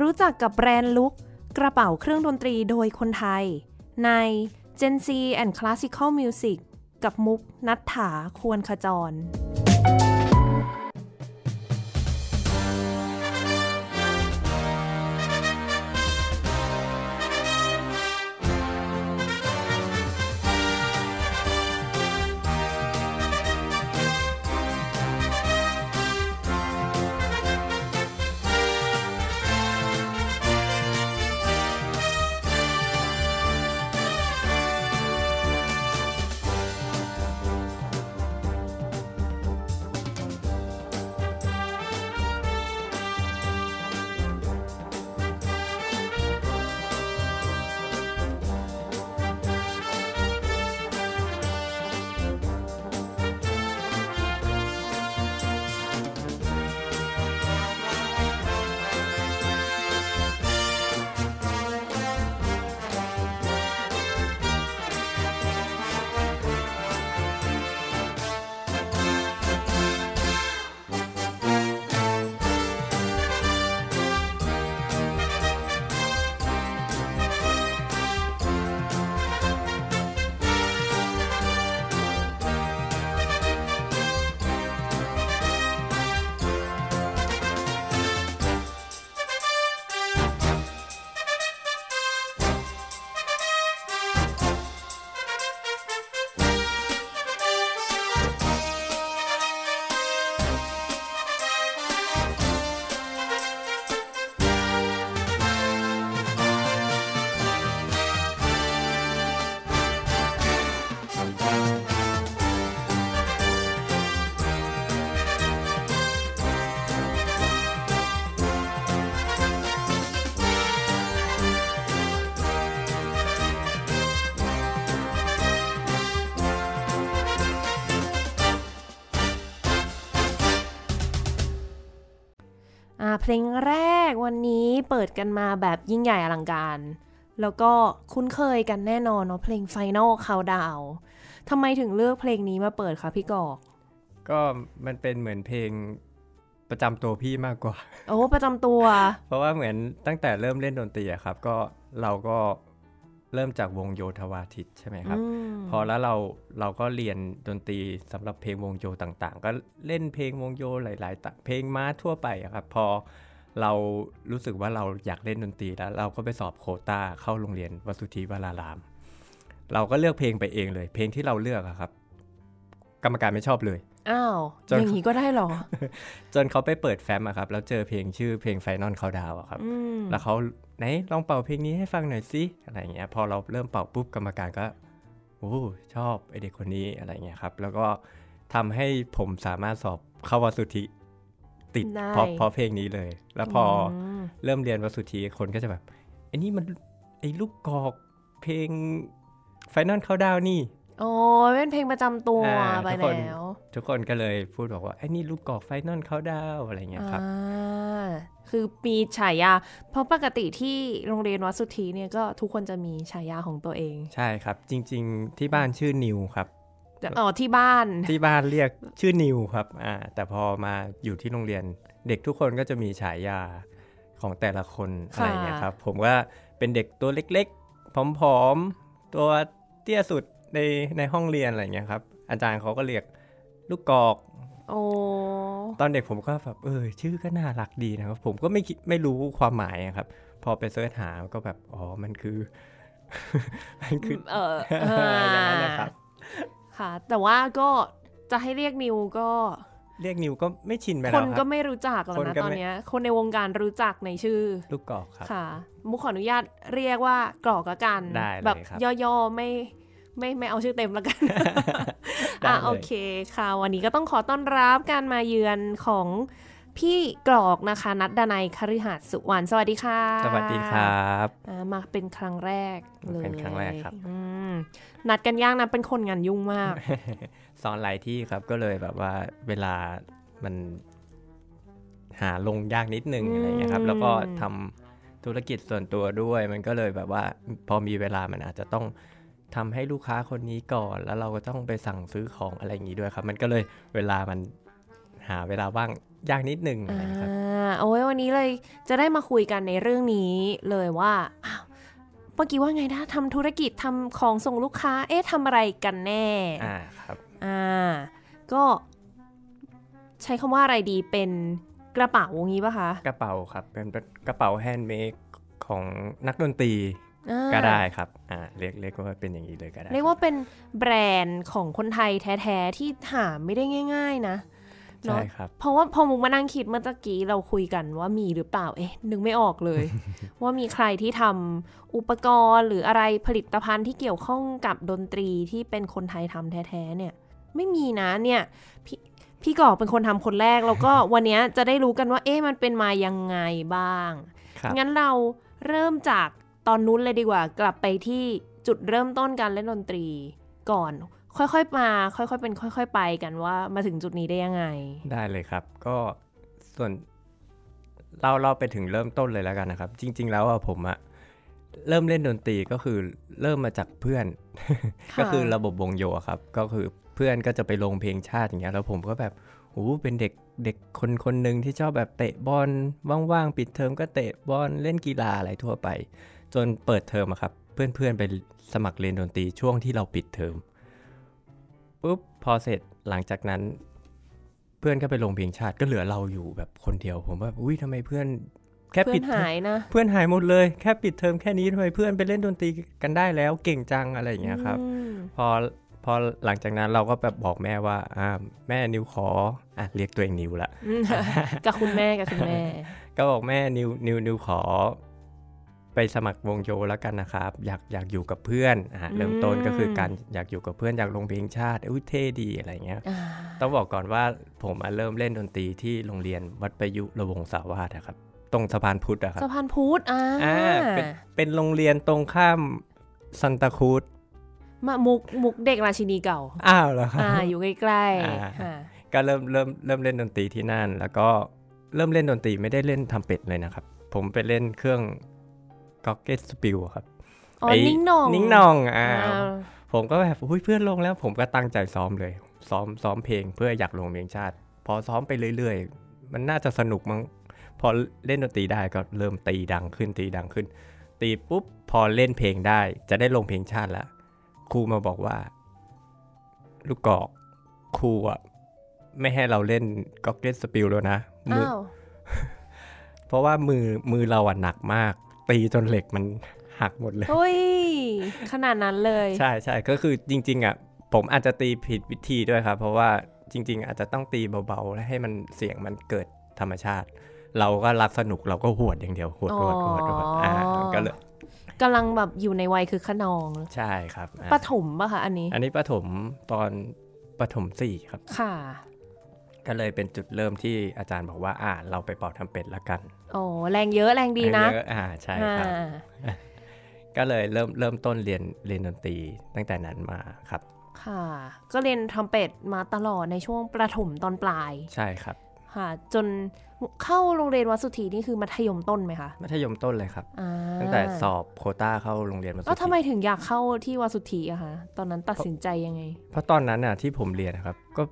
รู้จักกับแบรนด์ลุกกระเป๋าเครื่องดนตรีโดยคนไทย ใน Gen Z and Classical Music กับมุกนัทถาควรขจร ลงแรกวันนี้เปิดกันมาแบบยิ่งใหญ่อลังการ แล้วก็คุ้นเคยกันแน่นอนเนาะเพลง Final Countdown ทำไมถึงเลือกเพลงนี้มาเปิดคะพี่กอก ก็มันเป็นเหมือนเพลงประจำตัวพี่มากกว่า โอ้ประจำตัว เพราะว่าเหมือนตั้งแต่เริ่มเล่นดนตรีอะครับ ก็เราก็ เริ่มจากวงโยธวาทิตใช่ไหมครับอืมพอแล้วเราเราก็เรียนดนตรีสำหรับเพลงวงโยต่างๆ ก็เล่นเพลงวงโยหลายๆตะเพลงม้าทั่วไปอะครับ พอเรารู้สึกว่าเราอยากเล่นดนตรีแล้ว เราก็ไปสอบโควต้าเข้าโรงเรียนวสุทธิวราราม เราก็เลือกเพลงไปเองเลย เพลงที่เราเลือกอะครับ กรรมการไม่ชอบเลยอ้าวจนอย่างนี้ก็ได้เหรอ จนเขาไปเปิดแฟ้มอะครับ แล้วเจอเพลงชื่อเพลงไฟนอลเขาดาวอะครับอืมแล้วเขา ไหนลองเป่าเพลงนี้ให้ฟังหน่อยสิอะไรอย่างเงี้ยพอเราเริ่มเป่าปุ๊บกรรมการก็โอ้ชอบไอเด็กคนนี้อะไรเงี้ยครับ แล้วก็ทำให้ผมสามารถสอบเข้าวสุทธิติดได้เพราะเพราะเพลงนี้เลย แล้วพออมเริ่มเรียนวสุทธิคนก็จะแบบไอ้นี่มันไอ้ลูกกอกเพลงไฟนอลเขาดาวนี่ โอ้เป็นเพลงประจำตัวอ่าไปทุกคนแล้ว ทุกคนก็เลยพูดบอกว่าไอ้นี่ลูกกอกไฟนอลเขาดาวอะไรเงี้ยครับอ่าคือมีฉายา เพราะปกติที่โรงเรียนวัดสุทธีเนี่ยก็ทุกคนจะมีฉายาของตัวเอง ใช่ครับ จริง ๆ ที่บ้านชื่อนิวครับแต่อ๋อที่บ้านที่บ้านเรียกชื่อนิวครับอ่าแต่พอมาอยู่ที่โรงเรียน เด็กทุกคนก็จะมีฉายาของแต่ละคนอะไรอย่างเงี้ยครับ ผมว่าเป็นเด็กตัวเล็กๆผอมๆตัวเตี้ยสุด ในในห้องเรียนอะไรอย่างเงี้ยครับ อาจารย์เขาก็เรียกลูกกอกโอ้ตอนเด็กผมก็แบบเออชื่อก็น่ารักดีนะครับ ผมก็ไม่คิดไม่รู้ความหมายอะครับ พอไปเสิร์ชหาก็แบบอ๋อมันคือ มันคือเอออย่างนั้นนะครับค่ะ แต่ว่าก็จะให้เรียกนิวก็ เรียกนิวก็ไม่ชินไปคแล้วนคก็รับไม่รู้จักแล้วคนนะก็ตอนไม่เนี้ยคนในวงการรู้จักในชื่อ ลูกกอกครับค่ะ มุกขออนุญาตเรียกว่ากรอกละกันได้เลยแบบครับย่อๆไม่ ไม่ไม่เอาชื่อเต็มละกันได้อะเลยโอเคค่ะ วันนี้ก็ต้องขอต้อนรับการมาเยือนของพี่กรอกนะคะนัดดนัยคฤหัสถ์สุวรรณสวัสดีค่ะ สวัสดีครับอ่ามาเป็นครั้งแรกเลยเป็นครั้งแรกครับอืมนัดกันยากนะเป็นคนงานยุ่งมากสอนหลายที่ครับก็เลยแบบว่าเวลามันหาลงยากนิดนึงอืมอะไรเงี้ยครับ แล้วก็ทำธุรกิจส่วนตัวด้วย มันก็เลยแบบว่า พอมีเวลามันอาจจะต้อง ทำให้ลูกค้าคนนี้ก่อน แล้วเราก็ต้องไปสั่งซื้อของอะไรอย่างนี้ด้วยครับ มันก็เลยเวลามันหาเวลาว่างยากนิดนึงอะไรอ่าเงี้ยครับโอ้ยวันนี้เลยจะได้มาคุยกันในเรื่องนี้เลยว่าอ้าวเมื่อกี้ว่าไงนะทำธุรกิจทำของส่งลูกค้า เอ๊ะทำอะไรกันแน่อ่าครับอ่าก็ใช้คำว่าอะไรดีเป็นกระเป๋าอย่างนี้ป่ะคะ กระเป๋าครับเป็นกระเป๋าแฮนด์เมดของนักดนตรีอ่า ก็ได้ครับอ่าเรียกเรียกว่าเป็นอย่างนี้เลยก็ได้ เรียกว่าเป็นแบรนด์ของคนไทยแท้ๆที่หาไม่ได้ง่าย ๆนะเนใช่อะครับเพราะว่าพอมุกมานั่งคิดเมื่อตะกี้เราคุยกันว่ามีหรือเปล่าเอ๊ะนึกไม่ออกเลย ว่ามีใครที่ทำอุปกรณ์หรืออะไรผลิตภัณฑ์ที่เกี่ยวข้องกับดนตรีที่เป็นคนไทยทำแท้ๆเนี่ย ไม่มีนะเนี่ยพี่พี่กอกเป็นคนทำคนแรกแล้วก็วันเนี้ยจะได้รู้กันว่าเอ๊ะมันเป็นมายังไงบ้างครับงั้นเราเริ่มจาก ตอนนู้นเลยดีกว่า กลับไปที่จุดเริ่มต้นการเล่นดนตรีก่อน ค่อยๆมา ค่อยๆเป็นค่อย ๆ ไปกันว่ามาถึงจุดนี้ได้ยังไง ได้เลยครับ ก็ส่วนเราเราไปถึงเริ่มต้นเลยแล้วกันนะครับ จริง ๆ แล้วอะผมอะเริ่มเล่นดนตรีก็คือเริ่มมาจากเพื่อนค่ะก็คือระบบวงโยอะครับ ก็คือเพื่อนก็จะไปลงเพลงชาติอย่างเงี้ยแล้วผมก็แบบโอ้เป็นเด็กเด็กคนคนหนึ่งที่ชอบแบบเตะบอลว่างๆ ปิดเทอมก็เตะบอลเล่นกีฬาอะไรทั่วไป จนเปิดเทอมอะครับ เพื่อนๆไปสมัครเรียนดนตรีช่วงที่เราปิดเทอมปุ๊บพอเสร็จหลังจากนั้น เพื่อนก็ไปลงเพลงชาติก็เหลือเราอยู่แบบคนเดียว ผมว่าอุ้ยทำไมเพื่อนแค่ปิดเทอมเพื่อนหายนะ เพื่อนหายหมดเลยแค่ปิดเทอมแค่นี้ทำไมเพื่อนไปเล่นดนตรีกันได้แล้วเก่งจังอะไรอย่างเงี้ยครับอืมพอพอหลังจากนั้นเราก็แบบบอกแม่ว่าอ่าแม่นิวขออะเรียกตัวเองนิวละอืมกับคุณแม่กับคุณแม่ ก็บอกแม่นิวนิวนิวขอ ไปสมัครวงโยแล้วกันนะครับ อยากอยากอยู่กับเพื่อนอะเริ่มต้นก็คือการอยากอยู่กับเพื่อนอยากลงเพลงชาติอุ้ยเท่ดีอะไรเงี้ยอ่าต้องบอกก่อนว่าผมอะเริ่มเล่นดนตรีที่โรงเรียนวัดประยุระวงศาวาสนะครับ ตรงสะพานพุทธอะครับสะพานพุทธอ่าอ่าเป็นเป็นโรงเรียนตรงข้ามซันตาครูดมามุกมุกเด็กราชินีเก่าอ้าวเหรอครับอ่าอยู่ใกล้อ่าๆอ่าก็เริ่มเริ่มเริ่มเล่นดนตรีที่นั่น แล้วก็เริ่มเล่นดนตรีไม่ได้เล่นทรัมเป็ตเลยนะครับ ผมไปเล่นเครื่อง glockenspiel ครับอ๋อไอ้นิ่งหนองนิ่งนองอ่าอ่าผมก็แบบอุ้ยเพื่อนลงแล้วผมก็ตั้งใจซ้อมเลย ซ้อมซ้อมเพลงเพื่ออยากลงเพลงชาติ พอซ้อมไปเรื่อยๆ มันน่าจะสนุกมั้งพอเล่นดนตรีได้ก็เริ่มตีดังขึ้นตีดังขึ้น ตีปุ๊บพอเล่นเพลงได้ จะได้ลงเพลงชาติแล้วครูมาบอกว่า ลูกกอกครูอะไม่ให้เราเล่นก็เก็ตสปิลแล้วนะมืออ้าวเพราะว่ามือมือเราอะหนักมาก ตีจนเหล็กมันหักหมดเลยเฮ้ยขนาดนั้นเลย ใช่ใช่ก็คือจริง ๆอะผมอาจจะตีผิดวิธีด้วยครับ เพราะว่าจริง ๆ อาจจะต้องตีเบาๆและให้มันเสียงมันเกิดธรรมชาติ เราก็รักสนุกเราก็หวดอย่างเดียวหวดหวดหวดหวดอ่าก็เลยกำลังแบบอยู่ในวัยคือขนองใช่ครับอะปฐมป่ะคะอันนี้ อันนี้ประถมตอนประถมสี่ครับ ค่ะ ก็เลยเป็นจุดเริ่มที่อาจารย์บอกว่า อ่า เราไปเป่าทำเป็ดละกัน โอ้แรงเยอะแรงดีนะเยออ่าใช่ครับอ่าก็เลยเริ่มเริ่มต้นเรียนเรียนดนตรีตั้งแต่นั้นมาครับ ค่ะ ก็เรียนทำเป็ดมาตลอดในช่วงประถมตอนปลาย ใช่ครับ ค่ะ จนเข้าโรงเรียนวัดสุธีนี่คือมัธยมต้นไหมคะ มัธยมต้นเลยครับอ่าตั้งแต่สอบโควต้าเข้าโรงเรียนมาสุแล้วทำไมทธิถึงอยากเข้าที่วัดสุธีอะคะ ตอนนั้นตัดสินใจยังไง เพราะตอนนั้นน่ะที่ผมเรียนนะครับ ก็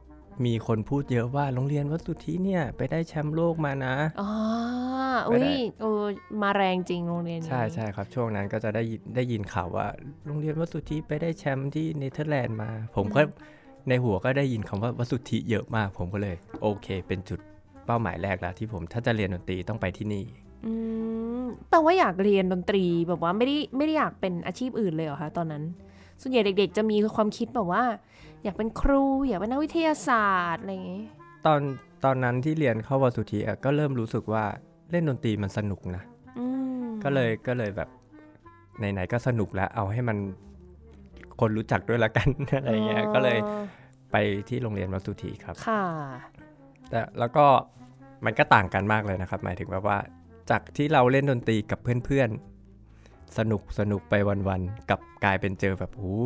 มีคนพูดเยอะว่าโรงเรียนวัดสุทธิเนี่ยไปได้แชมป์โลกมานะอ๋อไม่อุ้ได้ยเออมาแรงจริงโรงเรียนนี้ใช่ใช่ครับ ช่วงนั้นก็จะได้ยินได้ยินข่าวว่าโรงเรียนวัดสุทธิไปได้แชมป์ที่เนเธอร์แลนด์มา ผมก็ในหัวก็ได้ยินคำว่าวัดสุทธิเยอะมาก ผมก็เลย โอเค เป็นจุดเป้าหมายแรกแล้วที่ผมถ้าจะเรียนดนตรีต้องไปที่นี่อืมแปลว่าอยากเรียนดนตรีแบบว่าไม่ได้ไม่ได้อยากเป็นอาชีพอื่นเลยเหรอคะตอนนั้น ส่วนใหญ่เด็ก ๆ จะมีความคิดแบบว่า อยากเป็นครู อยากเป็นนักวิทยาศาสตร์อะไรอย่างงี้ตอนตอนนั้นที่เรียนเข้าวัดสุทธิอะก็เริ่มรู้สึกว่าเล่นดนตรีมันสนุกนะอืมก็เลยก็เลยแบบไหนๆก็สนุกแล้ว เอาให้มันคนรู้จักด้วยละกันอะไรเงี้ยก็เลยอ๋อไปที่โรงเรียนวัดสุธีครับค่ะแต่แล้วก็มันก็ต่างกันมากเลยนะครับ หมายถึงแบบว่าจากที่เราเล่นดนตรีกับเพื่อนๆสนุกสนุกไปวันๆกลับกลายเป็นเจอแบบโอ้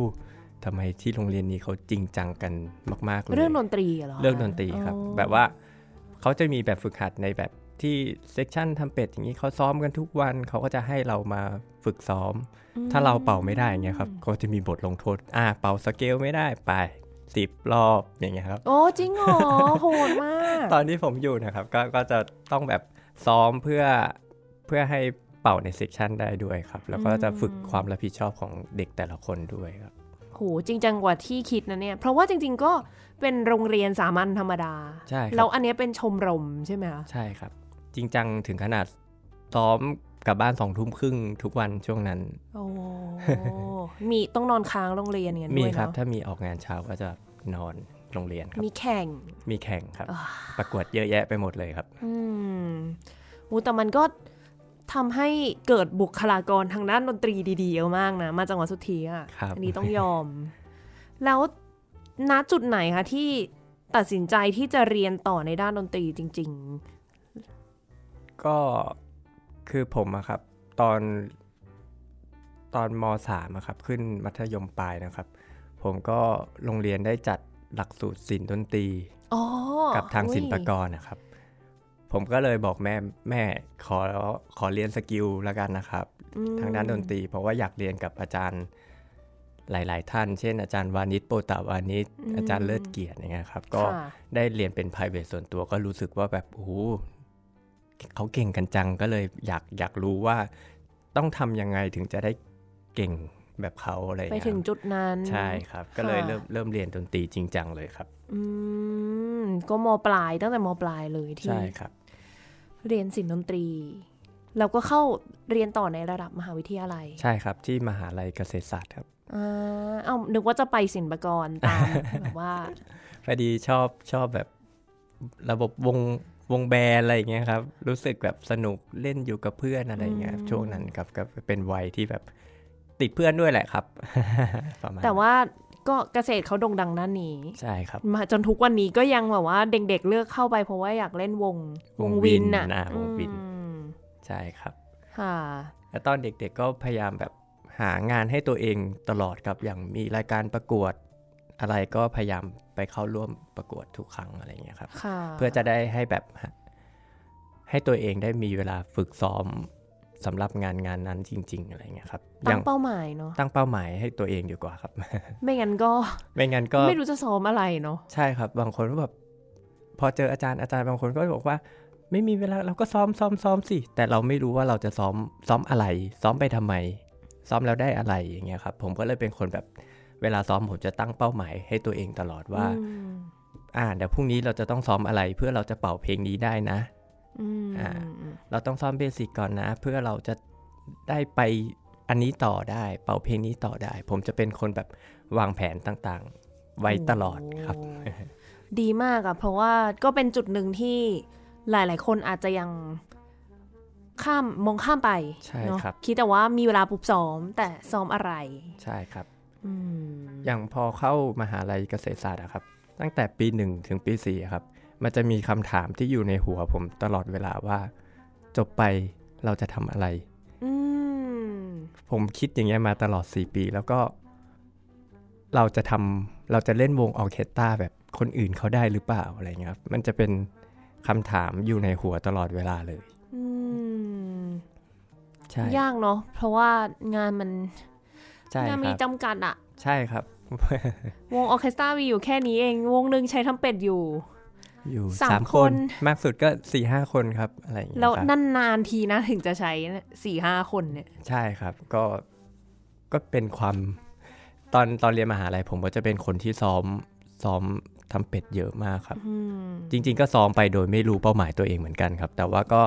ทำไมที่โรงเรียนนี้เขาจริงจังกันมาก ๆ เลยเรื่องดนตรีเหรอเรื่องดนตรีครับอ๋อแบบว่าเขาจะมีแบบฝึกหัดในแบบที่ section ทรัมเป็ตอย่างนี้เขาซ้อมกันทุกวันเขาก็จะให้เรามาฝึกซ้อม ถ้าเราเป่าไม่ได้อย่างเงี้ยครับก็จะมีบทลงโทษอ่าเป่าสเกลไม่ได้ไปสิบรอบอย่างเงี้ยครับ โอ้จริงเหรอโหดมาก ตอนที่ผมอยู่นะครับก็ก็จะต้องแบบซ้อมเพื่อเพื่อให้เป่าใน section ได้ด้วยครับ แล้วก็จะฝึกความรับผิดชอบของเด็กแต่ละคนด้วยครับโหจริงจังกว่าที่คิดนะเนี่ย เพราะว่าจริง ๆ ก็เป็นโรงเรียนสามัญธรรมดาใช่คแล้รัวบอันเนี้ยเป็นชมรมใช่ไหมคะใช่ครับ จริงจังถึงขนาดซ้อมกลับบ้านสองทุ่มครึ่งทุกวันช่วงนั้น โอ้มีต้องนอนค้างโรงเรียนกันมีด้วยครับเนาะถ้ามีออกงานเช้าก็จะนอนโรงเรียนครับ มีแข่ง มีแข่งครับอ่าประกวดเยอะแยะไปหมดเลยครับ อืมอูแต่มันก็ ทำให้เกิดบุคลากรทางด้านดนตรีดีๆเยอะมากนะ มาจังหวัดสุทธีอะครับอันี้ต้องยอม แล้วณจุดไหนคะที่ตัดสินใจที่จะเรียนต่อในด้านดนตรีจริงก็คือผมอะครับ ตอนตอนมสามอะครับ ขึ้นมัธยมปลายนะครับ ผมก็โรงเรียนได้จัดหลักสูตรศิลป์ดนตรีๆอ๋อกับทางศิลปากอุ๊ยรนะครับ ผมก็เลยบอกแม่แม่ขอขอเรียนสกิลแล้วกันนะครับอืมทางด้านดนตรี เพราะว่าอยากเรียนกับอาจารย์หลาย ๆ ท่าน เช่น อาจารย์วานิชโปตาวานิชอาจารย์เลิศเกียรติอย่างเงี้ยครับ ก็ค่ะได้เรียนเป็น p r i v a t ส่วนตัวก็รู้สึกว่าแบบโอ้โหเขาเก่งกันจังก็เลยอยากอยากรู้ว่าต้องทำยังไงถึงจะได้เก่งแบบเขาอะไรอย่างไปเงี้ยถึงจุดนั้น ใช่ครับ ก็เลยค่ะเริ่มเริ่มเรียนดนตรีจริงจังเลยครับ อืม ก็มปลายตั้งแต่มปลายเลยที่ใช่ครับ เรียนศิลป์ดนตรี เราก็เข้าเรียนต่อในระดับมหาวิทยาลัย ใช่ครับที่มหาลัยเกษตรศาสตร์ครับอ่าเอ้านึกว่าจะไปศิลปากรตามแบบว่าพอดีชอบชอบแบบระบบวงวงแบนด์อะไรอย่างเงี้ยครับ รู้สึกแบบสนุกเล่นอยู่กับเพื่อนอะไรอย่างเงี้ยอืมช่วงนั้นครับก็เป็นวัยที่แบบติดเพื่อนด้วยแหละครับ ประมาณแต่ว่า ก็เกษตรเขาโด่งดังด้านนี้ ใช่ครับ มาจนทุกวันนี้ก็ยังแบบว่าเด็กๆเลือกเข้าไปเพราะว่าอยากเล่นวงวงวินน่ะนะวงวินอืมใช่ครับ ค่ะแล้วตอนเด็กๆก็พยายามแบบหางานให้ตัวเองตลอดครับอย่างมีรายการประกวดอะไรก็พยายามไปเข้าร่วมประกวดทุกครั้งอะไรอย่างเงี้ยครับค่ะเพื่อจะได้ให้แบบให้ตัวเองได้มีเวลาฝึกซ้อม สำหรับงานงานนั้นจริง ๆ อะไรเงี้ยครับตั้งเป้าหมายเนาะตั้งเป้าหมายให้ตัวเองดีกว่าครับ ไม่งั้นก็ ไม่งั้นก็ไม่รู้จะซ้อมอะไรเนาะใช่ครับ บางคนก็แบบพอเจออาจารย์อาจารย์บางคนก็บอกว่า ไม่มีเวลาเราก็ซ้อมซ้อมซ้อมสิแต่เราไม่รู้ว่าเราจะซ้อมซ้อมอะไร ซ้อมไปทำไม ซ้อมแล้วได้อะไรอย่างเงี้ยครับผมก็เลยเป็นคนแบบเวลาซ้อมผมจะตั้งเป้าหมายให้ตัวเองตลอดว่าอืมอ่าเดี๋ยวพรุ่งนี้เราจะต้องซ้อมอะไรเพื่อเราจะเป่าเพลงนี้ได้นะ อืมอ่าเราต้องซ้อมเบสิกก่อนนะ เพื่อเราจะได้ไปอันนี้ต่อได้ เป่าเพลงนี้ต่อได้ ผมจะเป็นคนแบบวางแผนต่างๆ ไว้ตลอดครับโอ้ดีมากอะเพราะว่าก็เป็นจุดหนึ่งที่หลาย ๆ คนอาจจะยังข้ามมองข้ามไปใช่เนาะครับ คิดแต่ว่ามีเวลาปุบซ้อมแต่ซ้อมอะไร ใช่ครับอืมอย่างพอเข้ามหาลัยเกษตรศาสตร์อะครับ ตั้งแต่ปีหนึ่งถึงปีสี่อะครับ มันจะมีคำถามที่อยู่ในหัวผมตลอดเวลาว่า จบไปเราจะทำอะไรอืมผมคิดอย่างเงี้ยมาตลอด 4 ปี แล้วก็ เราจะทำเราจะเล่นวงออร์เคสตราแบบคนอื่นเขาได้หรือเปล่าอะไรเงี้ยครับมันจะเป็นคำถามอยู่ในหัวตลอดเวลาเลยอืมใช่ยากเนาะเพราะว่างานมันใช่งานมีจำกัดอะครับใช่ครับ วงออร์เคสตรามีอยู่แค่นี้เอง วงหนึ่งใช้ทรัมเป็ตอยู่ อยู่สามสามคนคนมากสุดก็สี่ห้าคนครับอะไรอย่างเงี้ยแล้วครับนานๆทีนะถึงจะใช้สี่ห้าคนเนี่ย ใช่ครับก็ก็เป็นความตอนตอนเรียนมหาลัยผมก็จะเป็นคนที่ซ้อมซ้อมทำเป็ดเยอะมากครับอืมจริง ๆ ก็ซ้อมไปโดยไม่รู้เป้าหมายตัวเองเหมือนกันครับ แต่ว่าก็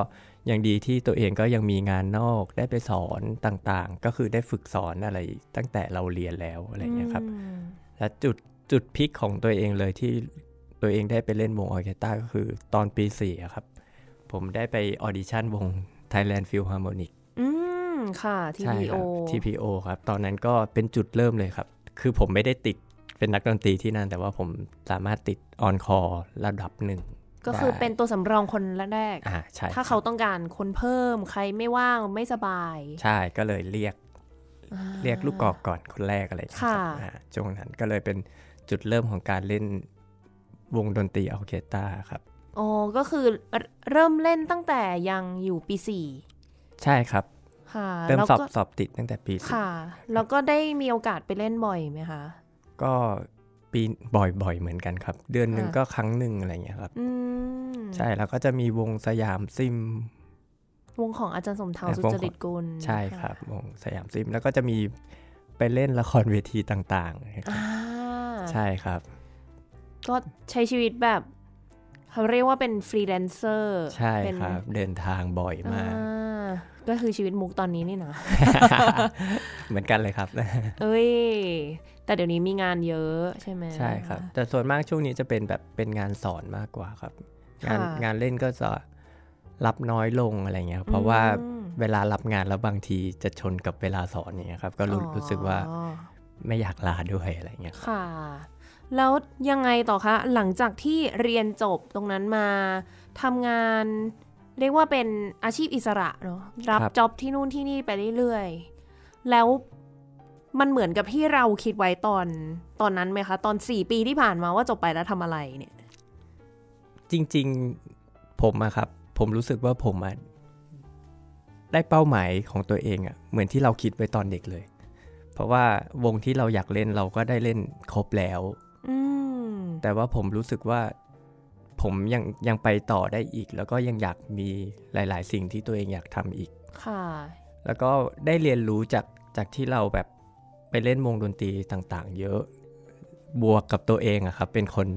ยังดีที่ตัวเองก็ยังมีงานนอกได้ไปสอนต่างๆ ก็คือได้ฝึกสอนอะไรตั้งแต่เราเรียนแล้วอะไรอย่างเงี้ยครับอืมและจุดจุดพลิกของตัวเองเลยที่ ตัวเองได้ไปเล่นวงออร์เคสตราก็คือตอนปีสี่อะครับ ผมได้ไป audition วง Thailand Philharmonic อืมค่ะทีใช่พีคโอรับ TPO ครับ ตอนนั้นก็เป็นจุดเริ่มเลยครับ คือผมไม่ได้ติดเป็นนักดนตรีที่นั่น แต่ว่าผมสามารถติด on call ระดับหนึ่งก็คือได้เป็นตัวสำรองคนแรกอ่าใช่ครับถ้าเขาต้องการคนเพิ่มใครไม่ว่างไม่สบาย ใช่ก็เลยเรียกอ่าเรียกลูกกอกก่อนคนแรกอะไรอย่างเงี้ยครับค่ะอ่าช่วงนั้นก็เลยเป็นจุดเริ่มของการเล่น วงดนตรีออร์เคสตราครับอ๋อก็คือเริ่มเล่นตั้งแต่ยังอยู่ปีสี่ใช่ครับค่ะเริ่มแล้วสอบก็สอบติดตั้งแต่ปีสี่ค่ะ แล้วก็ได้มีโอกาสไปเล่นบ่อยไหมคะ ก็ปีบ่อยๆเหมือนกันครับ เดือนหนึ่งค่ะก็ครั้งหนึ่งอะไรอย่างเงี้ยครับอืมใช่แล้วก็จะมีวงสยามซิม วงของอาจารย์สมเทาเอ่อสุวงจของริตกุลใช่ครับ วงสยามซิมแล้วก็จะมีไปเล่นละครเวทีต่างๆนะครับอ่าใช่ครับ ก็ใช้ชีวิตแบบเขาเรียกว่าเป็นฟรีแลนเซอร์ ใช่เป็นครับ เดินทางบ่อยมากอ่าก็คือชีวิตมุกตอนนี้นี่นะ เหมือนกันเลยครับ เอ้ย แต่เดี๋ยวนี้มีงานเยอะใช่ไหมใช่ครับ แต่ส่วนมากช่วงนี้จะเป็นแบบเป็นงานสอนมากกว่าครับ งานค่ะงานเล่นก็จะรับน้อยลงอะไรเงี้ยครับเพราะว่าอืมเวลารับงานแล้วบางทีจะชนกับเวลาสอนอย่างเงี้ยครับ ก็รู้อ๋อรู้สึกว่าไม่อยากลาด้วยอะไรเงี้ยครับค่ะ แล้วยังไงต่อคะ หลังจากที่เรียนจบตรงนั้นมาทำงาน เรียกว่าเป็นอาชีพอิสระเนาะรับจ็อบที่นู่นที่นี่ไปเรื่อยๆ แล้วมันเหมือนกับที่เราคิดไว้ตอนตอนนั้นไหมคะ ตอน 4 ปีที่ผ่านมาว่าจบไปแล้วทำอะไรเนี่ย จริงๆผมอะครับ ผมรู้สึกว่าผมอะได้เป้าหมายของตัวเองอะเหมือนที่เราคิดไว้ตอนเด็กเลย เพราะว่าวงที่เราอยากเล่นเราก็ได้เล่นครบแล้วอืม แต่ว่าผมรู้สึกว่าผมยังยังไปต่อได้อีก แล้วก็ยังอยากมีหลาย ๆ สิ่งที่ตัวเองอยากทำอีก ค่ะ แล้วก็ได้เรียนรู้จากจากที่เราแบบไปเล่นวงดนตรีต่างๆ เยอะ บวกกับตัวเองอะครับ เป็นคน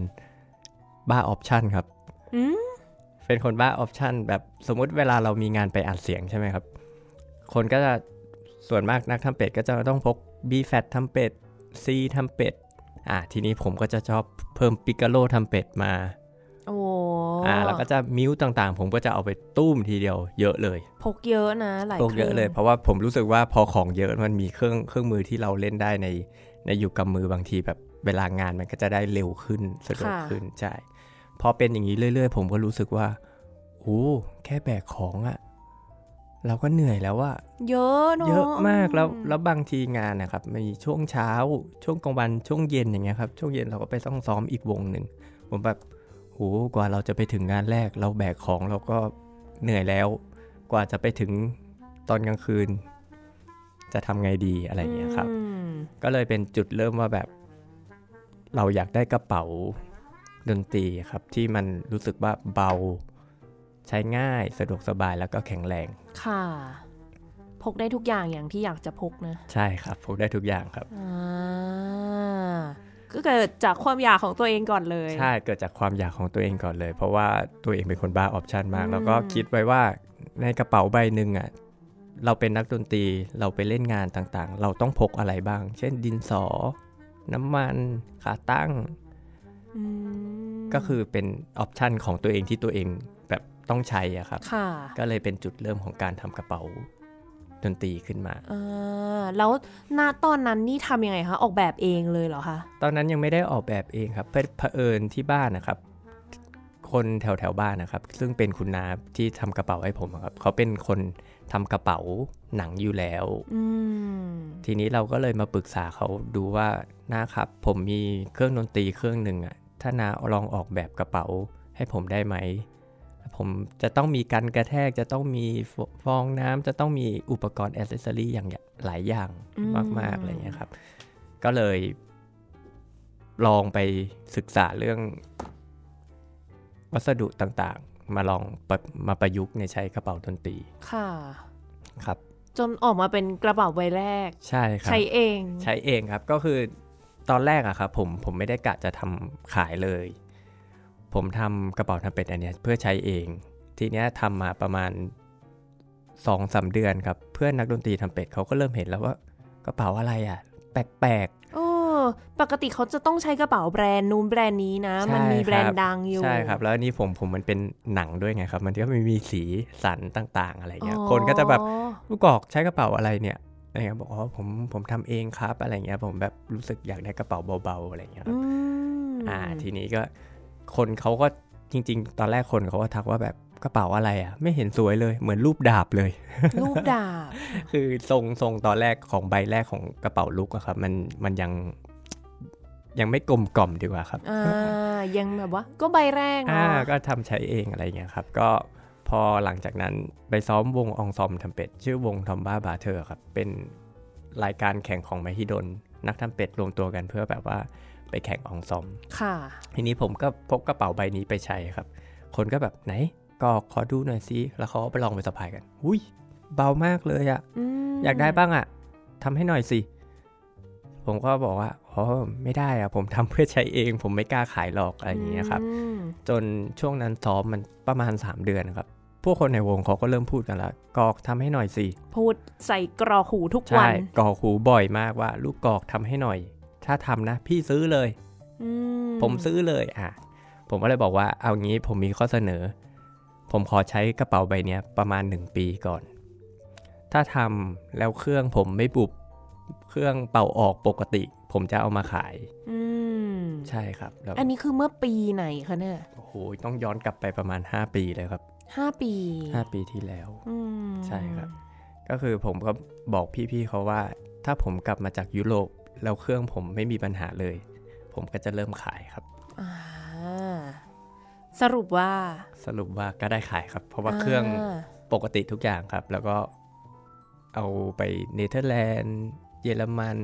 บ้า option ครับอืมเป็นคนบ้า option แบบสมมุติเวลาเรามีงานไปอัดเสียงใช่ไหมครับ คนก็จะส่วนมากนักทรัมเป็ตก็จะต้องพก B flat trumpet C trumpet อ่าทีนี้ผมก็จะชอบเพิ่ม piccolo trumpet มาโอ้อ่าแล้วก็จะมิวต่างๆ ผมก็จะเอาไปตุ้มทีเดียวเยอะเลยพกเยอะนะหลายพกเยอะเลยคเพราะว่าผมรู้สึกว่าพอของเยอะมันมีเครื่องเครื่องมือที่เราเล่นได้ในในอยู่กับมือบางทีแบบเวลางานมันก็จะได้เร็วขึ้นสะดวกขึ้นใช่พอเป็นอย่างนี้เรื่อย ๆ ผมก็รู้สึกว่าโอ้แค่แบกของอะ เราก็เหนื่อยแล้วว่าเยอะเนาะเยอะมากแล้วอืมแล้วบางทีงานนะครับมีช่วงเช้า ช่วงกลางวันช่วงเย็นอย่างเงี้ยครับช่วงเย็นเราก็ไปต้องซ้อมอีกวงหนึ่งผมแบบโหกว่าเราจะไปถึงงานแรก เราแบกของเราก็เหนื่อยแล้ว กว่าจะไปถึงตอนกลางคืน จะทำไงดีอะไรอย่างเงี้ยครับอืมก็เลยเป็นจุดเริ่มว่าแบบ เราอยากได้กระเป๋าดนตรีครับที่มันรู้สึกว่าเบา ใช้ง่ายสะดวกสบายแล้วก็แข็งแรง ค่ะ พกได้ทุกอย่างอย่างที่อยากจะพกนะ ใช่ครับ พกได้ทุกอย่างครับอ่าก็เกิดจากความอยากของตัวเองก่อนเลย ใช่เกิดจากความอยากของตัวเองก่อนเลย เพราะว่าตัวเองเป็นคนบ้าออปชันมากอืมแล้วก็คิดไว้ว่าในกระเป๋าใบหนึ่งอะเราเป็นนักดนตรีเราไปเล่นงานต่างๆ เราต้องพกอะไรบ้าง เช่นดินสอ น้ำมันขาตั้งอืมก็คือเป็นออปชันของตัวเองที่ตัวเองแบบ ต้องใช้อะครับค่ะก็เลยเป็นจุดเริ่มของการทำกระเป๋าดนตรีขึ้นมาอ่าแล้วณตอนนั้นนี่ทำยังไงคะ ออกแบบเองเลยเหรอคะ ตอนนั้นยังไม่ได้ออกแบบเองครับเพื่อเผอิญที่บ้านนะครับ คนแถวแถวๆบ้านนะครับ ซึ่งเป็นคุณนาที่ทำกระเป๋าให้ผมอะครับ เขาเป็นคนทำกระเป๋าหนังอยู่แล้วอืมทีนี้เราก็เลยมาปรึกษาเขาดูว่านาครับ ผมมีเครื่องดนตรีเครื่องหนึ่งอะถ้านาลองออกแบบกระเป๋าให้ผมได้ไหม ผมจะต้องมีกันกระแทกจะต้องมีฟฟองน้ำจะต้องมีอุปกรณ์อ c เซสซอรี่อย่างหลายอย่างอืมมากๆอะไรเงี้ยครับ ก็เลยลองไปศึกษาเรื่อง วัสดุต่างๆ มาลองปะมาประยุกต์ในใช้กระเป๋าดนตรีค่ะครับ จนออกมาเป็นกระเป๋าใบแรก ใช่ครับใช้เอง ใช้เองครับก็คือตอนแรกอะครับผมผมไม่ได้กะจะทำขายเลย ผมทำกระเป๋าทำเป็ดอันเนี้ยเพื่อใช้เอง ทีเนี้ยทำมาประมาณสองสาเดือนครับ เพื่อนนักดนตรีทำเป็ดเขาก็เริ่มเห็นแล้วว่ากระเป๋าอะไรอะแปลกโอ้ปกติเขาจะต้องใช้กระเป๋าแบรนด์นู้นแบรนด์นี้นะใช่มันมีครับแบรนด์ดังอยู่ๆใช่ครับ แล้วอันนี้ผมผมมันเป็นหนังด้วยไงครับ มันก็ไม่มีสีสันต่าง ๆ อะไรเงี้ยอ๋อคนก็จะแบบลูกกอกใช้กระเป๋าอะไรเนี่ยอะไรเงี้ยบอกอ๋อผมผมทำเองครับอะไรเงี้ยผมแบบรู้สึกอยากได้กระเป๋าเบาๆอะไรเงี้ยครับอืมอ่าทีนี้ก็ คนเขาก็จริง ๆ ตอนแรกคนเขาก็ทักว่าแบบกระเป๋าอะไรอะ ไม่เห็นสวยเลยเหมือนรูปดาบเลย รูปดาบ คือทรงทรงตอนแรกของใบแรกของกระเป๋าลุกอะครับ มันมันยังยังไม่กลมกล่อมดีกว่าครับอ่ายังแบบว่า ก็ใบแรกอ่าเนาะก็ทำใช้เองอะไรเงี้ยครับ ก็พอหลังจากนั้นไปซ้อมวงองซอมทำเป็ดชื่อวงทอมบ้าบาเธอครับ เป็นรายการแข่งของมหิดลนักทำเป็ดรวมตัวกันเพื่อแบบว่า ไปแข่งองซอมค่ะ ทีนี้ผมก็พกกระเป๋าใบนี้ไปใช้ครับ คนก็แบบไหน ก็ขอดูหน่อยสิแล้วเขาก็ไปลองไปสะพายกันอุ้ยเบามากเลยอะมอยากได้บ้างอะทำให้หน่อยสิผมก็บอกว่าอ๋อไม่ได้อะผมทำเพื่อใช้เอง ผมไม่กล้าขายหรอกอะไรอย่างเงี้ยครับอืมจนช่วงนั้นซ้อมมันประมาณ 3 เดือนครับพวกคนในวงเขาก็เริ่มพูดกันแล้วกอกทำให้หน่อยสิพูดใส่กรอกหูทุกวัใช่นกอกหูบ่อยมากว่า ลูกกอกทำให้หน่อย ถ้าทำนะ พี่ซื้อเลยอืผมซื้อเลยอะ ผมก็เลยบอกว่าเอางี้ผมมีข้อเสนอ ผมขอใช้กระเป๋าใบเนี้ยประมาณ 1 ปีก่อน ถ้าทำแล้วเครื่องผมไม่บุบเครื่องเป่าออกปกติ ผมจะเอามาขายอืมใช่ครับแล้วอันนี้คือเมื่อปีไหนคะเนี่ยโอ้โหต้องย้อนกลับไปประมาณ 5 ปีเลยครับห้าปี 5 ปีที่แล้วอืมใช่ครับ ก็คือผมก็บอกพี่ๆเขาว่า ถ้าผมกลับมาจากยุโรป แล้วเครื่องผมไม่มีปัญหาเลย ผมก็จะเริ่มขายครับอ่าสรุปว่าสรุปว่าก็ได้ขายครับ เพราะว่าเครื่องาปกติทุกอย่างครับ แล้วก็เอาไปเนเธอร์แลนด์ เยอรมัน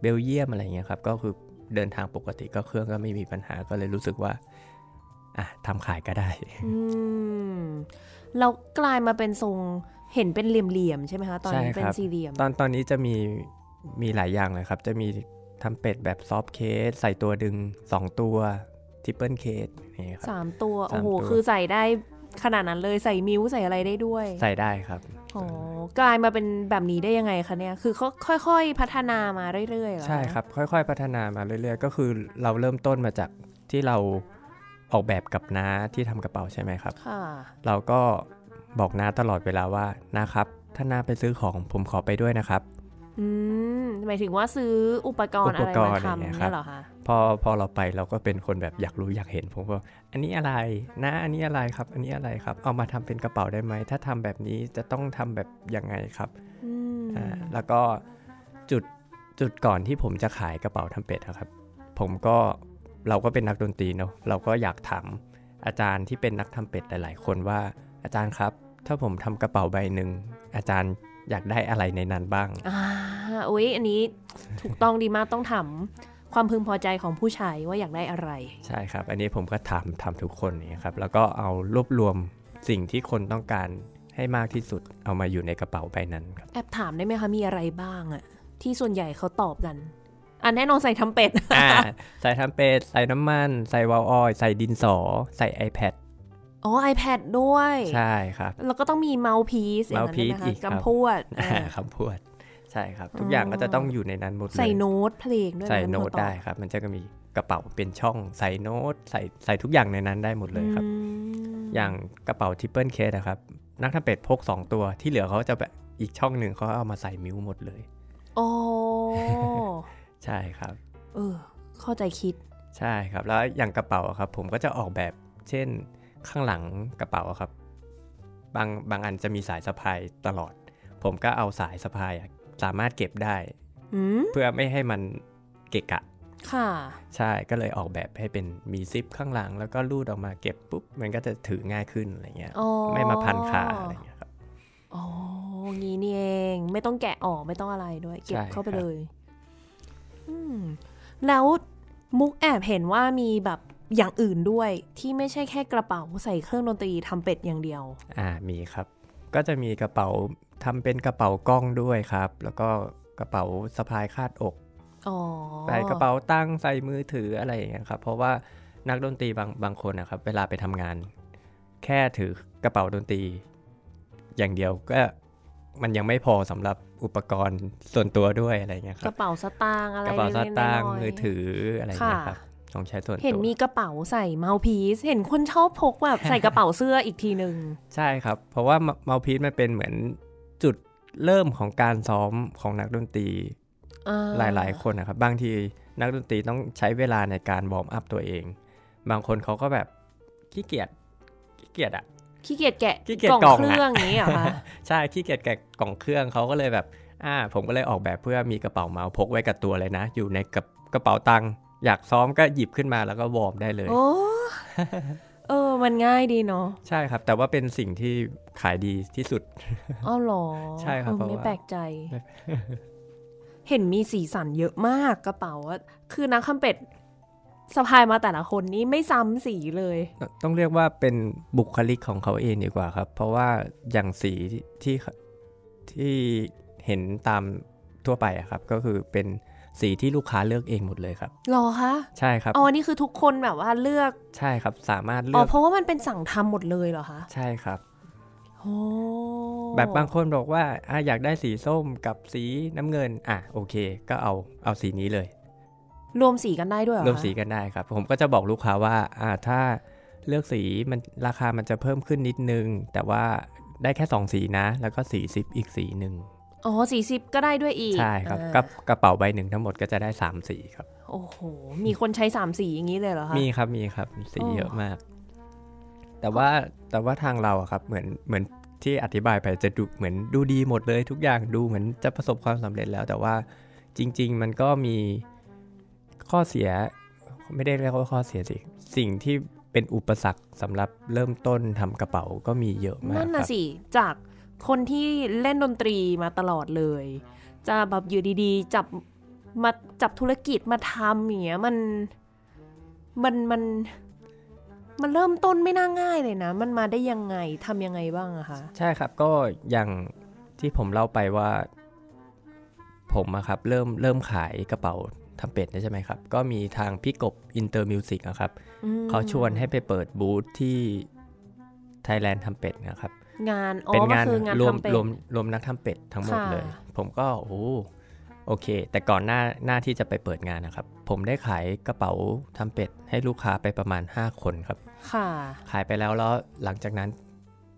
เบลเยียมอะไรเงี้ยครับ ก็คือเดินทางปกติก็เครื่องก็ไม่มีปัญหาก็เลยรู้สึกว่าอะทำขายก็ได้อืมเรากลายมาเป็นทรงเห็นเป็นเหลี่ยมๆใช่ไหมคะ ตอนนี้ใช่เป็นครับสี่เหลี่ยม ตอนตอนนี้จะมี มีหลายอย่างเลยครับ จะมีทรัมเป็ตแบบ soft case ใส่ตัวดึง 2 ตัว triple case นี่ครับสามตัวโอ้โหสามตัวคือใส่ได้ขนาดนั้นเลยใส่มิ้วใส่อะไรได้ด้วย ใส่ได้ครับอ๋อกลายมาเป็นแบบนี้ได้ยังไงคะเนี่ย คือเขาค่อยๆพัฒนามาเรื่อยๆเหรอคะใช่ครับ ค่อยๆ พัฒนามาเรื่อยๆ ก็คือเราเริ่มต้นมาจากที่เราออกแบบกับน้าที่ทำกระเป๋าใช่ไหมครับค่ะเราก็บอกน้าตลอดเวลาว่าน้าครับ ถ้าน้าไปซื้อของผมขอไปด้วยนะครับ อืมหมายถึงว่าซื้ออุปกรณ์อะไรอุปกรมาณ์อย่างเงี้ทำยครับเนี่ยเหรอคะพอพอเราไปเราก็เป็นคนแบบอยากรู้อยากเห็นผมก็อันนี้อะไรนะอันนี้อะไรครับ อันนี้อะไรครับ เอามาทำเป็นกระเป๋าได้ไหมถ้าทำแบบนี้จะต้องทำแบบยังไงครับอืมอ่าแล้วก็จุดจุดก่อนที่ผมจะขายกระเป๋าทำเป็ดอะครับ ผมก็เราก็เป็นนักดนตรีเนาะเราก็อยากถามอาจารย์ที่เป็นนักทำเป็ดหลาย ๆ คนว่าอาจารย์ครับ ถ้าผมทำกระเป๋าใบหนึ่งอาจารย์ อยากได้อะไรในนั้นบ้างอ่าอุ้ยอันนี้ถูกต้องดีมากต้องถามความพึงพอใจของผู้ชายว่าอยากได้อะไร ใช่ครับ อันนี้ผมก็ทำทำทุกคนเนี่ยครับ แล้วก็เอารวบรวมสิ่งที่คนต้องการให้มากที่สุดเอามาอยู่ในกระเป๋าใบนั้นครับแอบถามได้ไหมคะมีอะไรบ้างอะที่ส่วนใหญ่เขาตอบกันอันแน่นอนใส่ทำเป็ดอ่าใส่ทำเป็ดใส่น้ำมัน ใส่วาล์วออยล์ใส่ดินสอ ใส่ iPad อ๋อ iPad ด้วย ใช่ครับ แล้วก็ต้องมีเมาส์พีซอย่างนั้นด้วย mouthpiece นะอีคะกครับกำพูดอ่าอ่าคำพูด ใช่ครับ ทุกอย่างก็จะต้องอยู่ในนั้นหมดเลยใส่โน้ตเพลงด้วยใส่ไหมโน้ตเขาตอบได้ครับ มันจะก็มีกระเป๋าเป็นช่องใส่โน้ตใส่ใส่ทุกอย่างในนั้นได้หมดเลยครับอืมอย่างกระเป๋า triple case นะครับ นักทรัมเป็ตพก 2 ตัวที่เหลือเขาจะแบบอีกช่องหนึ่งเขาเอามาใส่ mute หมดเลย โอ้ใช่ครับ เออ เข้าใจคิด ใช่ครับ แล้วอย่างกระเป๋าอะครับ ผมก็จะออกแบบ เช่น ข้างหลังกระเป๋าอะครับ บางบางอันจะมีสายสะพายตลอด ผมก็เอาสายสะพายอะสามารถเก็บได้อืมเพื่อไม่ให้มันเกะกะ ค่ะ ใช่ก็เลยออกแบบให้เป็นมีซิปข้างหลัง แล้วก็รูดออกมาเก็บปุ๊บ มันก็จะถือง่ายขึ้นอะไรเงี้ยอ๋อไม่มาพันขาอะไรเงี้ยครับอ๋องี้นี่เองไม่ต้องแกะออกไม่ต้องอะไรด้วย เก็บใช่เข้าไปครับเลยอืมแล้วมุกแอบเห็นว่ามีแบบ อย่างอื่นด้วยที่ไม่ใช่แค่กระเป๋าใส่เครื่องดนตรีทำเป็ดอย่างเดียว อ่ามีครับ ก็จะมีกระเป๋าทำเป็นกระเป๋ากล้องด้วยครับ แล้วก็กระเป๋าสะพายคาดอกอ๋อใส่กระเป๋าตั้งใส่มือถืออะไรอย่างเงี้ยครับ เพราะว่านักดนตรีบางบางคนนะครับ เวลาไปทำงาน แค่ถือกระเป๋าดนตรี อย่างเดียวก็มันยังไม่พอสำหรับอุปกรณ์ส่วนตัวด้วยอะไรเงี้ยคกรับระเป๋าสตางค์อะไรกระเป๋าสล็กๆตางค์น้ยๆมือถืออะไรเงี้ยครับ ต้องใช้ส่วนตัว เห็นมีกระเป๋าใส่เมาส์พีซเห็นคนชอบพกแบบใส่กระเป๋าเสื้ออีกทีหนึ่งใช่ครับ เพราะว่า mouthpiece มันเป็นเหมือนจุดเริ่มของการซ้อมของนักดนตรีอ่าหลายๆ คนนะครับ บางทีนักดนตรีต้องใช้เวลาในการ warm up ตัวเอง บางคนเขาก็แบบขี้เกียจขี้เกียจอะขี้เกียจแกะขี้เกียจกล่องกล่องเครื่องอะอย่างนี้เหรอคะใช่ขี้เกียจแกะกล่องเครื่องเขาก็เลยแบบอ่าผมก็เลยออกแบบเพื่อมีกระเป๋าเมาส์พกไว้กับตัวเลยนะ อยู่ในกระกระเป๋าตังค์ อยากซ้อมก็หยิบขึ้นมาแล้วก็วอร์มได้เลย โอ้เออ มันง่ายดีเนาะ ใช่ครับ แต่ว่าเป็นสิ่งที่ขายดีที่สุด อ้าวเหรอ ใช่ครับเออเพราะไม่ว่าแปลกใจ เห็นมีสีสันเยอะมากกระเป๋าอะคือนักคำเป็ดสะพายมาแต่ละคนนี้ไม่ซ้ำสีเลย ต้องเรียกว่าเป็นบุคลิกของเขาเองดีกว่าครับ เพราะว่าอย่างสีที่ที่เห็นตามทั่วไปอะครับ ก็คือเป็น สีที่ลูกค้าเลือกเองหมดเลยครับหรอคะใช่ครับอ๋อนี่คือทุกคนแบบว่าเลือกใช่ครับสามารถเลือ๋ออกเพราะว่ามันเป็นสั่งทำหมดเลยเหรอคะใช่ครับโอ้แบบบางคนบอกว่าอะอยากได้สีส้มกับสีน้ำเงินอะโอเค ก็เอาเอาสีนี้เลย รวมสีกันได้ด้วยเหรอรวมคะสีกันได้ครับ ผมก็จะบอกลูกค้าว่าอ่าถ้าเลือกสีมันราคามันจะเพิ่มขึ้นนิดนึง แต่ว่าได้แค่ 2 สีนะ แล้วก็สีซิปอีกสีหนึ่ง อ๋อสีสิบก็ได้ด้วยอีก ใช่ครับอ่ากับกระเป๋าใบหนึ่งทั้งหมดก็จะได้3สีครับ โอ้โห มีคนใช้สามสีอย่างนี้เลยเหรอคะ มีครับมีครับสีอ๋อเยอะมาก แต่ว่าแต่ว่าทางเราอะครับเหมือนเหมือนที่อธิบายไปจะดูเหมือนดูดีหมดเลย ทุกอย่างดูเหมือนจะประสบความสำเร็จแล้ว แต่ว่าจริง ๆ มันก็มีข้อเสีย ไม่ได้เรียกว่าข้อเสียสิสิ่งที่เป็นอุปสรรคสำหรับเริ่มต้นทำกระเป๋าก็มีเยอะมากนั่นคน่ะรับสิจาก คนที่เล่นดนตรีมาตลอดเลย จะแบบอยู่ดีๆ จับมาจับธุรกิจมาทำอย่างเงี้ยมันมันมันมันเริ่มต้นไม่น่าง่ายเลยนะ มันมาได้ยังไงทำยังไงบ้างอะคะใช่ครับก็อย่างที่ผมเล่าไปว่า ผมอะครับเริ่มเริ่มขายกระเป๋าทรัมเป็ตใช่ไหมครับ ก็มีทางพี่กบ Inter Music ครับอืมเขาชวนให้ไปเปิดบูธที่ Thailand ทำเป็ดนะครับ งานอ๋อเป็นก็งานคืองานรวมทรัมเป็ตรวมรวมนักทรัมเป็ตทั้งหมดค่ะเลย ผมก็โอ้โหโอเค แต่ก่อนหน้าหน้าที่จะไปเปิดงานนะครับ ผมได้ขายกระเป๋าทรัมเป็ต ให้ลูกค้าไปประมาณ 5 คนครับ ค่ะ ขายไปแล้วแล้วหลังจากนั้น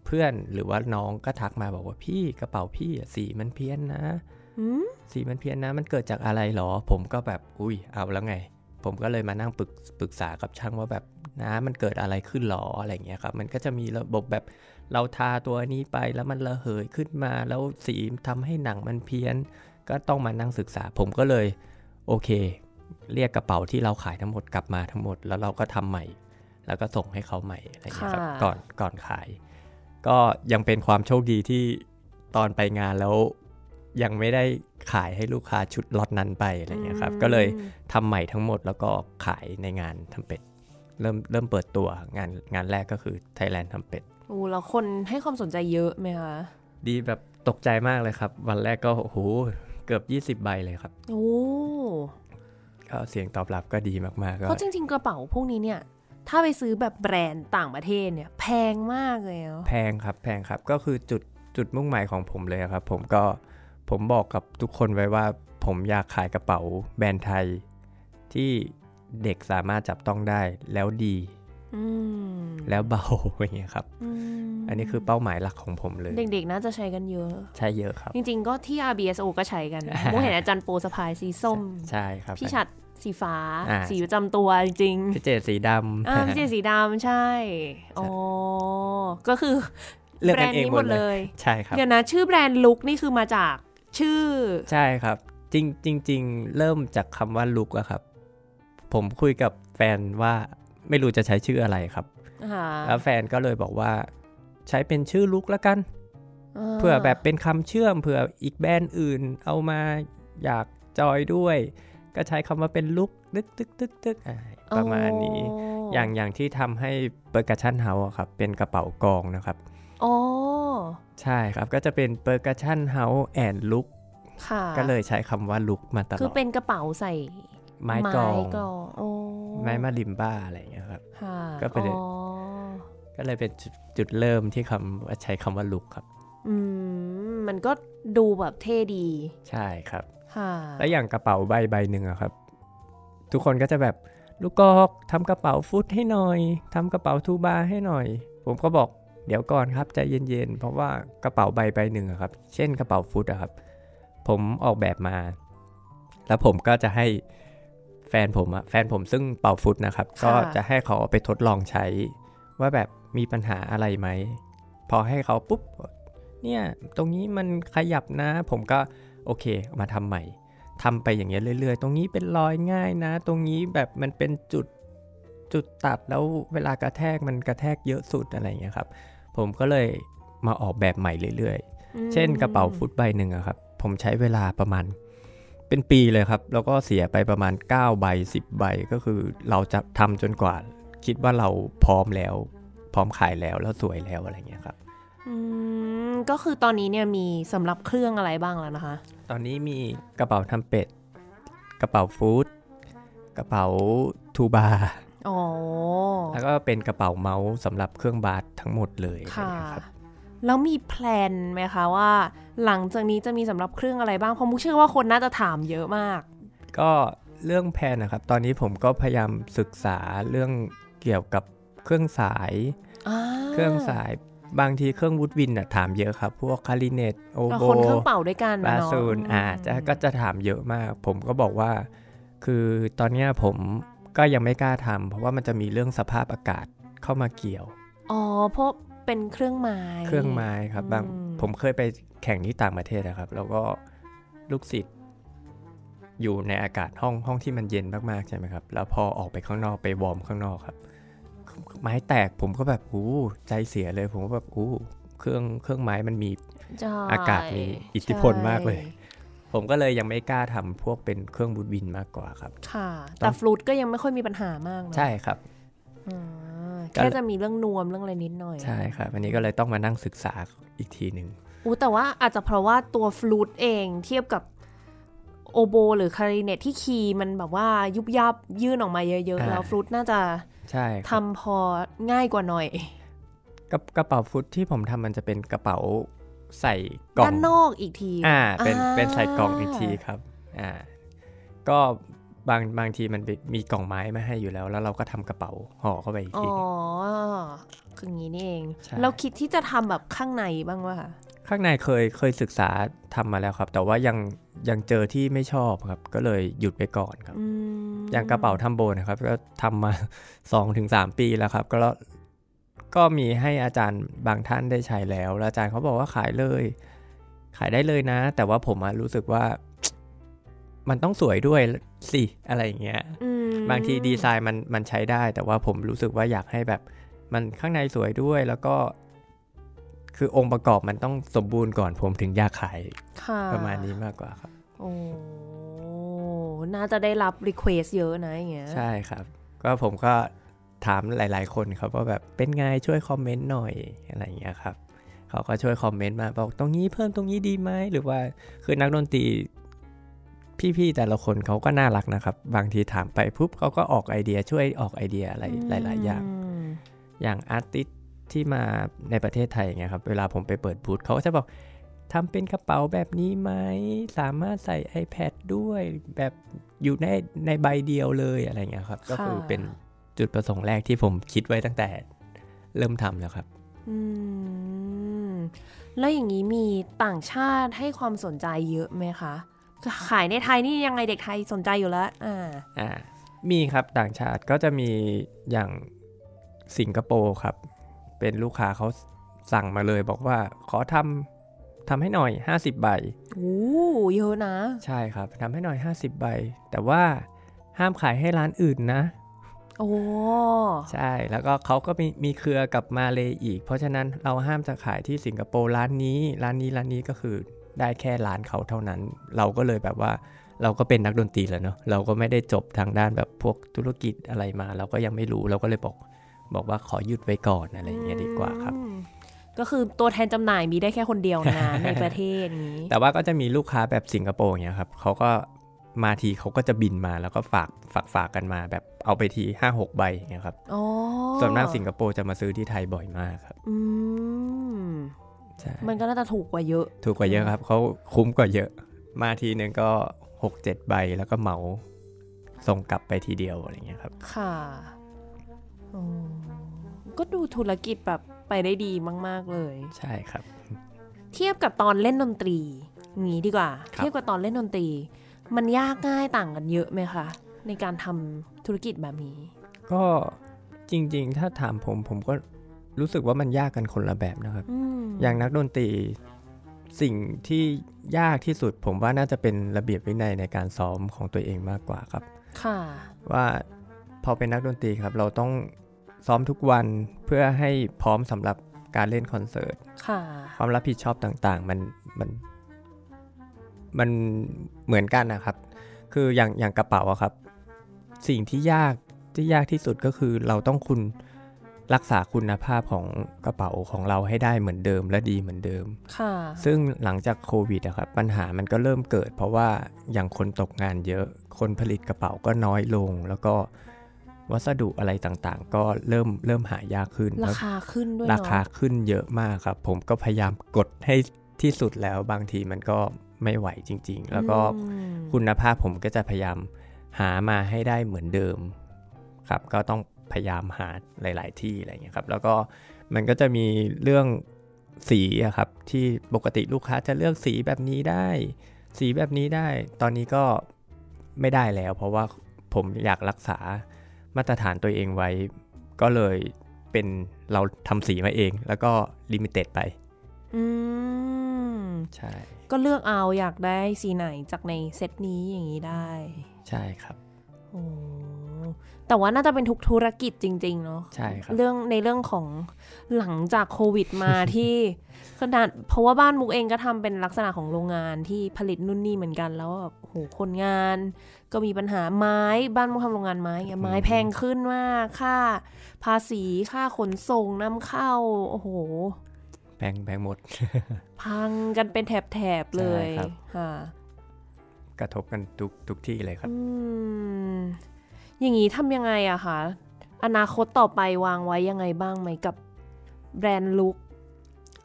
เพื่อนหรือว่าน้องก็ทักมาบอกว่าพี่กระเป๋าพี่อะสีมันเพี้ยนนะอืมสีมันเพี้ยนนะ มันเกิดจากอะไรหรอ ผมก็แบบอุ้ยเอาแล้วไง ผมก็เลยมานั่งปรึกปรึกษากับช่างว่าแบบนะมันเกิดอะไรขึ้นหรออะไรเงี้ยครับ มันก็จะมีระบบแบบ เราทาตัวนี้ไปแล้วมันระเหยขึ้นมาแล้วสีทำให้หนังมันเพี้ยน ก็ต้องมานั่งศึกษาผมก็เลย โอเค เรียกกระเป๋าที่เราขายทั้งหมดกลับมาทั้งหมด แล้วเราก็ทำใหม่ แล้วก็ส่งให้เขาใหม่อะไรเงี้ยครับค่ะก่อนก่อนขาย ก็ยังเป็นความโชคดีที่ตอนไปงานแล้วยังไม่ได้ขายให้ลูกค้าชุดล็อตนั้นไปอะไรเงี้ยครับ ก็เลยอืมทำใหม่ทั้งหมดแล้วก็ขายในงานทำเป็ด เริ่มเริ่มเปิดตัวงานงานแรกก็คือ Thailand ทำเป็ด โอ้แล้วคนให้ความสนใจเยอะไหมคะ ดีแบบตกใจมากเลยครับ วันแรกก็โอ้โหเกือบ 20 ใบเลยครับ โอ้ก็เสียงตอบรับก็ดีมากๆก็เพราะจริง ๆ กระเป๋าพวกนี้เนี่ย ถ้าไปซื้อแบบแบรนด์ต่างประเทศเนี่ย แพงมากเลยเนาะแพงครับแพงครับก็คือจุดจุดมุ่งหมายของผมเลยครับ ผมก็ผมบอกกับทุกคนไว้ว่า ผมอยากขายกระเป๋าแบรนด์ไทย ที่เด็กสามารถจับต้องได้แล้วดีอืม แล้วเบาอย่างเงี้ยครับมอันนี้คือเป้าหมายหลักของผมเลย เด็กๆน่าจะใช้กันเยอะ ใช่เยอะครับ จริงๆก็ที่ RBSO ก็ใช้กันนะโมเห็นอาจารย์โปรสะพายสีส้ม ใช่ครับ พี่ชัดสีฟ้าอ่าสีประจำตัวจริงพี่เจสีดๆอ่าพี่เจำสีดำใช่อ๋อก็คือเลือกแบรกันนด์เองนี้หหมมดดเลเลยยใช่ครับ เดี๋ยวนะ ชื่อแบรนด์ลุกนี่คือมาจากชื่อ ใช่ครับ จริงจริงจริงเริ่มจากคำว่าลุกอะครับ ผมคุยกับแฟนว่า ไม่รู้จะใช้ชื่ออะไรครับค่ะแล้วแฟนก็เลยบอกว่าใช้เป็นชื่อลุกแล้วกันเผื่อแบบเป็นคำเชื่อมเผื่ออีกแบรนด์อื่น เอามาอยากจอยด้วย ก็ใช้คำว่าเป็นลุกตึกตึกตึกตึกอ่าประมาณนี้ อย่างอย่างที่ทำให้เปอร์กัชันเฮาส์ครับ เป็นกระเป๋ากองนะครับอ๋อใช่ครับก็จะเป็นเปอร์กัชันเฮาส์แอนลุกค่ะก็เลยใช้คำว่าลุกมาตลคืออดเป็นกระเป๋าใส่ ไม้กลองกลองโอ้ไม้มาริมบ้าอะไรอย่างเงี้ยครับค่ะก็เป็นอ๋อก็เลยเป็นจุดจุดเริ่มที่คำว่าใช้คำว่าลุกครับ อืมมันก็ดูแบบเท่ดี ใช่ครับค่ะแล้วอย่างกระเป๋าใบใบหนึ่งอะครับ ทุกคนก็จะแบบลูกกอกทำกระเป๋าฟุตให้หน่อยทำกระเป๋าทูบาร์ให้หน่อย ผมก็บอกเดี๋ยวก่อนครับใจเย็นๆ เพราะว่ากระเป๋าใบใบหนึ่งอะครับ เช่นกระเป๋าฟุตอะครับ ผมออกแบบมา แล้วผมก็จะให้ แฟนผมอะแฟนผมซึ่งเป่าฟุตนะครับค่ะก็จะให้เขาเอาไปทดลองใช้ ว่าแบบมีปัญหาอะไรไหม พอให้เขาปุ๊บ เนี่ยตรงนี้มันขยับนะ ผมก็โอเคเอามาทำใหม่ทำไปอย่างเงี้ยเรื่อย ๆ ตรงนี้เป็นรอยง่ายนะ ตรงนี้แบบมันเป็นจุดจุดตัดแล้วเวลากระแทกมันกระแทกเยอะสุดอะไรอย่างเงี้ยครับ ผมก็เลยมาออกแบบใหม่เรื่อยอืมๆเช่นกระเป๋าฟุตใบหนึ่งอะครับ ผมใช้เวลาประมาณ เป็นปีเลยครับ แล้วก็เสียไปประมาณ 9 ใบ 10 ใบก็คือเราจะทำจนกว่า คิดว่าเราพร้อมแล้ว พร้อมขายแล้วแล้วสวยแล้วอะไรเงี้ยครับอืมก็คือตอนนี้เนี่ยมีสำหรับเครื่องอะไรบ้างแล้วนะคะ ตอนนี้มีกระเป๋าทำเป็ด กระเป๋าฟู้ดกระเป๋าทูบาร์อ๋อแล้วก็เป็นกระเป๋าเมาส์สำหรับเครื่องบาสทั้งหมดเลยอะไรค่ะเงี้ยครับ แล้วมีแพลนไหมคะว่า หลังจากนี้จะมีสำหรับเครื่องอะไรบ้างเพราะมุกเชื่อว่าคนน่าจะถามเยอะมาก ก็เรื่องแพลนนะครับ ตอนนี้ผมก็พยายามศึกษาเรื่องเกี่ยวกับเครื่องสายอ่าเครื่องสายบางทีเครื่องวูดวินอะถามเยอะครับ พวกคาริเนตโอแล้วโบคนเครื่องเป่าด้วยกันบาเนาะซูนอ่าจะก็จะถามเยอะมาก ผมก็บอกว่า คือตอนเนี้ยผมก็ยังไม่กล้าทำเพราะว่ามันจะมีเรื่องสภาพอากาศเข้ามาเกี่ยว อ๋อเพราะ เป็นเครื่องไม้ เครื่องไม้ครับบางอืมผมเคยไปแข่งที่ต่างประเทศนะครับ แล้วก็ลูกศิษย์อยู่ในอากาศห้องห้องที่มันเย็นมากๆใช่ไหมครับ แล้วพอออกไปข้างนอกไปวอร์มข้างนอกครับ ไม้แตกผมก็แบบอู้ใจเสียเลย ผมก็แบบอู้เครื่องเครื่องไม้มันมีใช่อากาศมีอิทธิพลมากเลยใช่ผมก็เลยยังไม่กล้าทำพวกเป็นเครื่องบูดวินมากกว่าครับ ค่ะต้แต่องฟลูดก็ยังไม่ค่อยมีปัญหามากเนอะใช่ครับอ่าก็ แค่จะมีเรื่องนวมเรื่องอะไรนิดหน่อย ใช่ครับอันนี้ก็เลยต้องมานั่งศึกษาอีกทีหนึ่งอู้แต่ว่าอาจจะเพราะว่าตัวฟลูดเองเทียบกับโอโบ หรือคาริเนตที่คีย์มันแบบว่ายุบยับยื่นออกมาเยอะ ๆ แล้วฟลูดน่าจะใช่คทำรับพอง่ายกว่าหน่อยกระกระเป๋าฟุตที่ผมทำมันจะเป็นกระเป๋าใส่กล่องด้านนอกอีกที อ่า เป็นอ่าเป็นใส่กล่องอีกทีครับ อ่า ก็ บางบางทีมันมีกล่องไม้มาให้อยู่แล้ว แล้วเราก็ทำกระเป๋าห่อเข้าไปอีกอ๋ทีอคืออย่างนี้นี่เองใช่แล้วคิดที่จะทำแบบข้างในบ้างวะคะข้างในเคยเคยศึกษาทำมาแล้วครับ แต่ว่ายังยังเจอที่ไม่ชอบครับ ก็เลยหยุดไปก่อนครับอืมอย่างกระเป๋าทัมโบนะครับ ก็ทำมา2-3ถึงปีแล้วครับ ก็ก็มีให้อาจารย์บางท่านได้ใช้แล้ว แล้วอาจารย์เขาบอกว่าขายเลย ขายได้เลยนะ แต่ว่าผมอะรู้สึกว่า มันต้องสวยด้วยสิอะไรอย่างเงี้ยอืมบางทีดีไซน์มันมันใช้ได้ แต่ว่าผมรู้สึกว่าอยากให้แบบ มันข้างในสวยด้วยแล้วก็ คือองค์ประกอบมันต้องสมบูรณ์ก่อนผมถึงอยากขายค่ะประมาณนี้มากกว่าครับโอ้น่าจะได้รับ request เยอะนะอย่างเงี้ยใช่ครับ ก็ผมก็ถามหลาย ๆ คนครับว่าแบบเป็นไงช่วย comment หน่อยอะไรอย่างเงี้ยครับเขาก็ช่วย comment มาบอกตรงนี้เพิ่มตรงนี้ดีไหมหรือว่าคือนักดนตรี พี่ๆแต่ละคนเขาก็น่ารักนะครับ บางทีถามไปปุ๊บเขาก็ออกไอเดียช่วยออกไอเดียอะไรหลาย ๆ อย่างอย่าง artist ที่มาในประเทศไทยอย่างเงี้ยครับ เวลาผมไปเปิดบูธเขาก็จะบอกทำเป็นกระเป๋าแบบนี้ไหม สามารถใส่ iPad ด้วยแบบอยู่ในในใบเดียวเลยอะไรเงี้ยครับ ก็คือเป็นจุดประสงค์แรกที่ผมคิดไว้ตั้งแต่เริ่มทำแล้วครับอืมแล้วอย่างนี้มีต่างชาติให้ความสนใจเยอะไหมคะ ขายในไทยนี่ยังไงเด็กไทยสนใจอยู่แล้วอ่าอ่ามีครับต่างชาติก็จะมีอย่างสิงคโปร์ครับ เป็นลูกค้าเขาสั่งมาเลยบอกว่าขอทำทำให้หน่อย 50 ใบโอ้เยอะนะ ใช่ครับทำให้หน่อย 50 ใบ แต่ว่าห้ามขายให้ร้านอื่นนะ โอ้ใช่แล้วก็เขาก็มีมีเครือกับมาเลยอีก เพราะฉะนั้นเราห้ามจะขายที่สิงคโปร์ร้านนี้ ร้านนี้ร้านนี้ก็คือ ได้แค่ร้านเขาเท่านั้น เราก็เลยแบบว่าเราก็เป็นนักดนตรีแล้วเนาะเราก็ไม่ได้จบทางด้านแบบพวกธุรกิจอะไรมา เราก็ยังไม่รู้เราก็เลยบอกบอกว่าขอหยุดไว้ก่อนอะไรอย่างเงี้ยดีกว่าครับอืมก็คือตัวแทนจำหน่ายมีได้แค่คนเดียวนะ ในประเทศนี้ แต่ว่าก็จะมีลูกค้าแบบสิงคโปร์อย่างเงี้ยครับเขาก็มาทีเขาก็จะบินมาแล้วก็ฝากฝากฝากกันมาแบบเอาไปทีห้าหกใบอย่างเงี้ยครับอ๋อส่วนมากสิงคโปร์จะมาซื้อที่ไทยบ่อยมากครับ อืมใช่ มันก็น่าจะถูกกว่าเยอะ ถูกกว่าเยอะครับเขาคุ้มกว่าเยอะ มาทีหนึ่งก็หกเจ็ดใบแล้วก็เหมาส่งกลับไปทีเดียวอะไรเงี้ยครับ ค่ะอ๋อก็ดูธุรกิจแบบไปได้ดีมาก ๆ เลย ใช่ครับ เทียบกับตอนเล่นดนตรีงี้ดีกว่าครับเทียบกับตอนเล่นดนตรี มันยากง่ายต่างกันเยอะไหมคะ ในการทำธุรกิจแบบนี้ ก็จริง ๆ ถ้าถามผมผมก็ รู้สึกว่ามันยากกันคนละแบบนะครับอืมอย่างนักดนตรีสิ่งที่ยากที่สุดผมว่าน่าจะเป็นระเบียบวินัยในการซ้อมของตัวเองมากกว่าครับ ค่ะ ว่าพอเป็นนักดนตรีครับ เราต้องซ้อมทุกวันเพื่อให้พร้อมสำหรับการเล่นคอนเสิร์ตค่ะความรับผิดชอบต่างๆ มันมัน มันเหมือนกันนะครับ คืออย่างอย่างกระเป๋าอะครับ สิ่งที่ยากที่ยากที่สุดก็คือเราต้องคุณ รักษาคุณภาพของกระเป๋าของเราให้ได้เหมือนเดิมและดีเหมือนเดิม ค่ะ ซึ่งหลังจากโควิดอะครับปัญหามันก็เริ่มเกิด เพราะว่าอย่างคนตกงานเยอะ คนผลิตกระเป๋าก็น้อยลง แล้วก็วัสดุอะไรต่างๆ ก็เริ่มเริ่มหายากขึ้น ราคาขึ้นด้วยราเนาะคาขึ้นเยอะมากครับ ผมก็พยายามกดให้ที่สุดแล้วบางทีมันก็ไม่ไหวจริง ๆ แล้วก็อืมคุณภาพผมก็จะพยายามหามาให้ได้เหมือนเดิม ครับ ก็ต้อง พยายามหาหลาย ๆ ที่อะไรเงี้ยครับ แล้วก็มันก็จะมีเรื่องสีอะครับที่ปกติลูกค้าจะเลือกสีแบบนี้ได้ สีแบบนี้ได้ ตอนนี้ก็ไม่ได้แล้ว เพราะว่าผมอยากรักษามาตรฐานตัวเองไว้ ก็เลยเป็นเราทำสีมาเอง แล้วก็ลิมิเต็ดไปอืมใช่ ก็เลือกเอาอยากได้สีไหนจากในเซตนี้อย่างนี้ได้ ใช่ครับโอ้ แต่ว่าน่าจะเป็นทุกธุรกิจจริง ๆ เนาะใช่ครับเรื่องในเรื่องของหลังจากโควิดมาที่ขนาดเพราะว่าบ้านมุกเองก็ทำเป็นลักษณะของโรงงานที่ผลิตนู่นนี่เหมือนกันแล้วแบบโหคนงาน ก็มีปัญหาไม้บ้านมุกทำโรงงานไม้ไงไม้แพงขึ้นมากค่า ภาษีค่าขนส่งนำเข้าโอ้โหแพงแพงหมด พังกันเป็นแถบๆเลยใช่ครับค่ะกระทบกันทุกทุกที่เลยครับ อืมอย่างนี้ทำยังไงอะคะอนาคตต่อไปวางไว้ยังไงบ้างไหมกับแบรนด์ลุค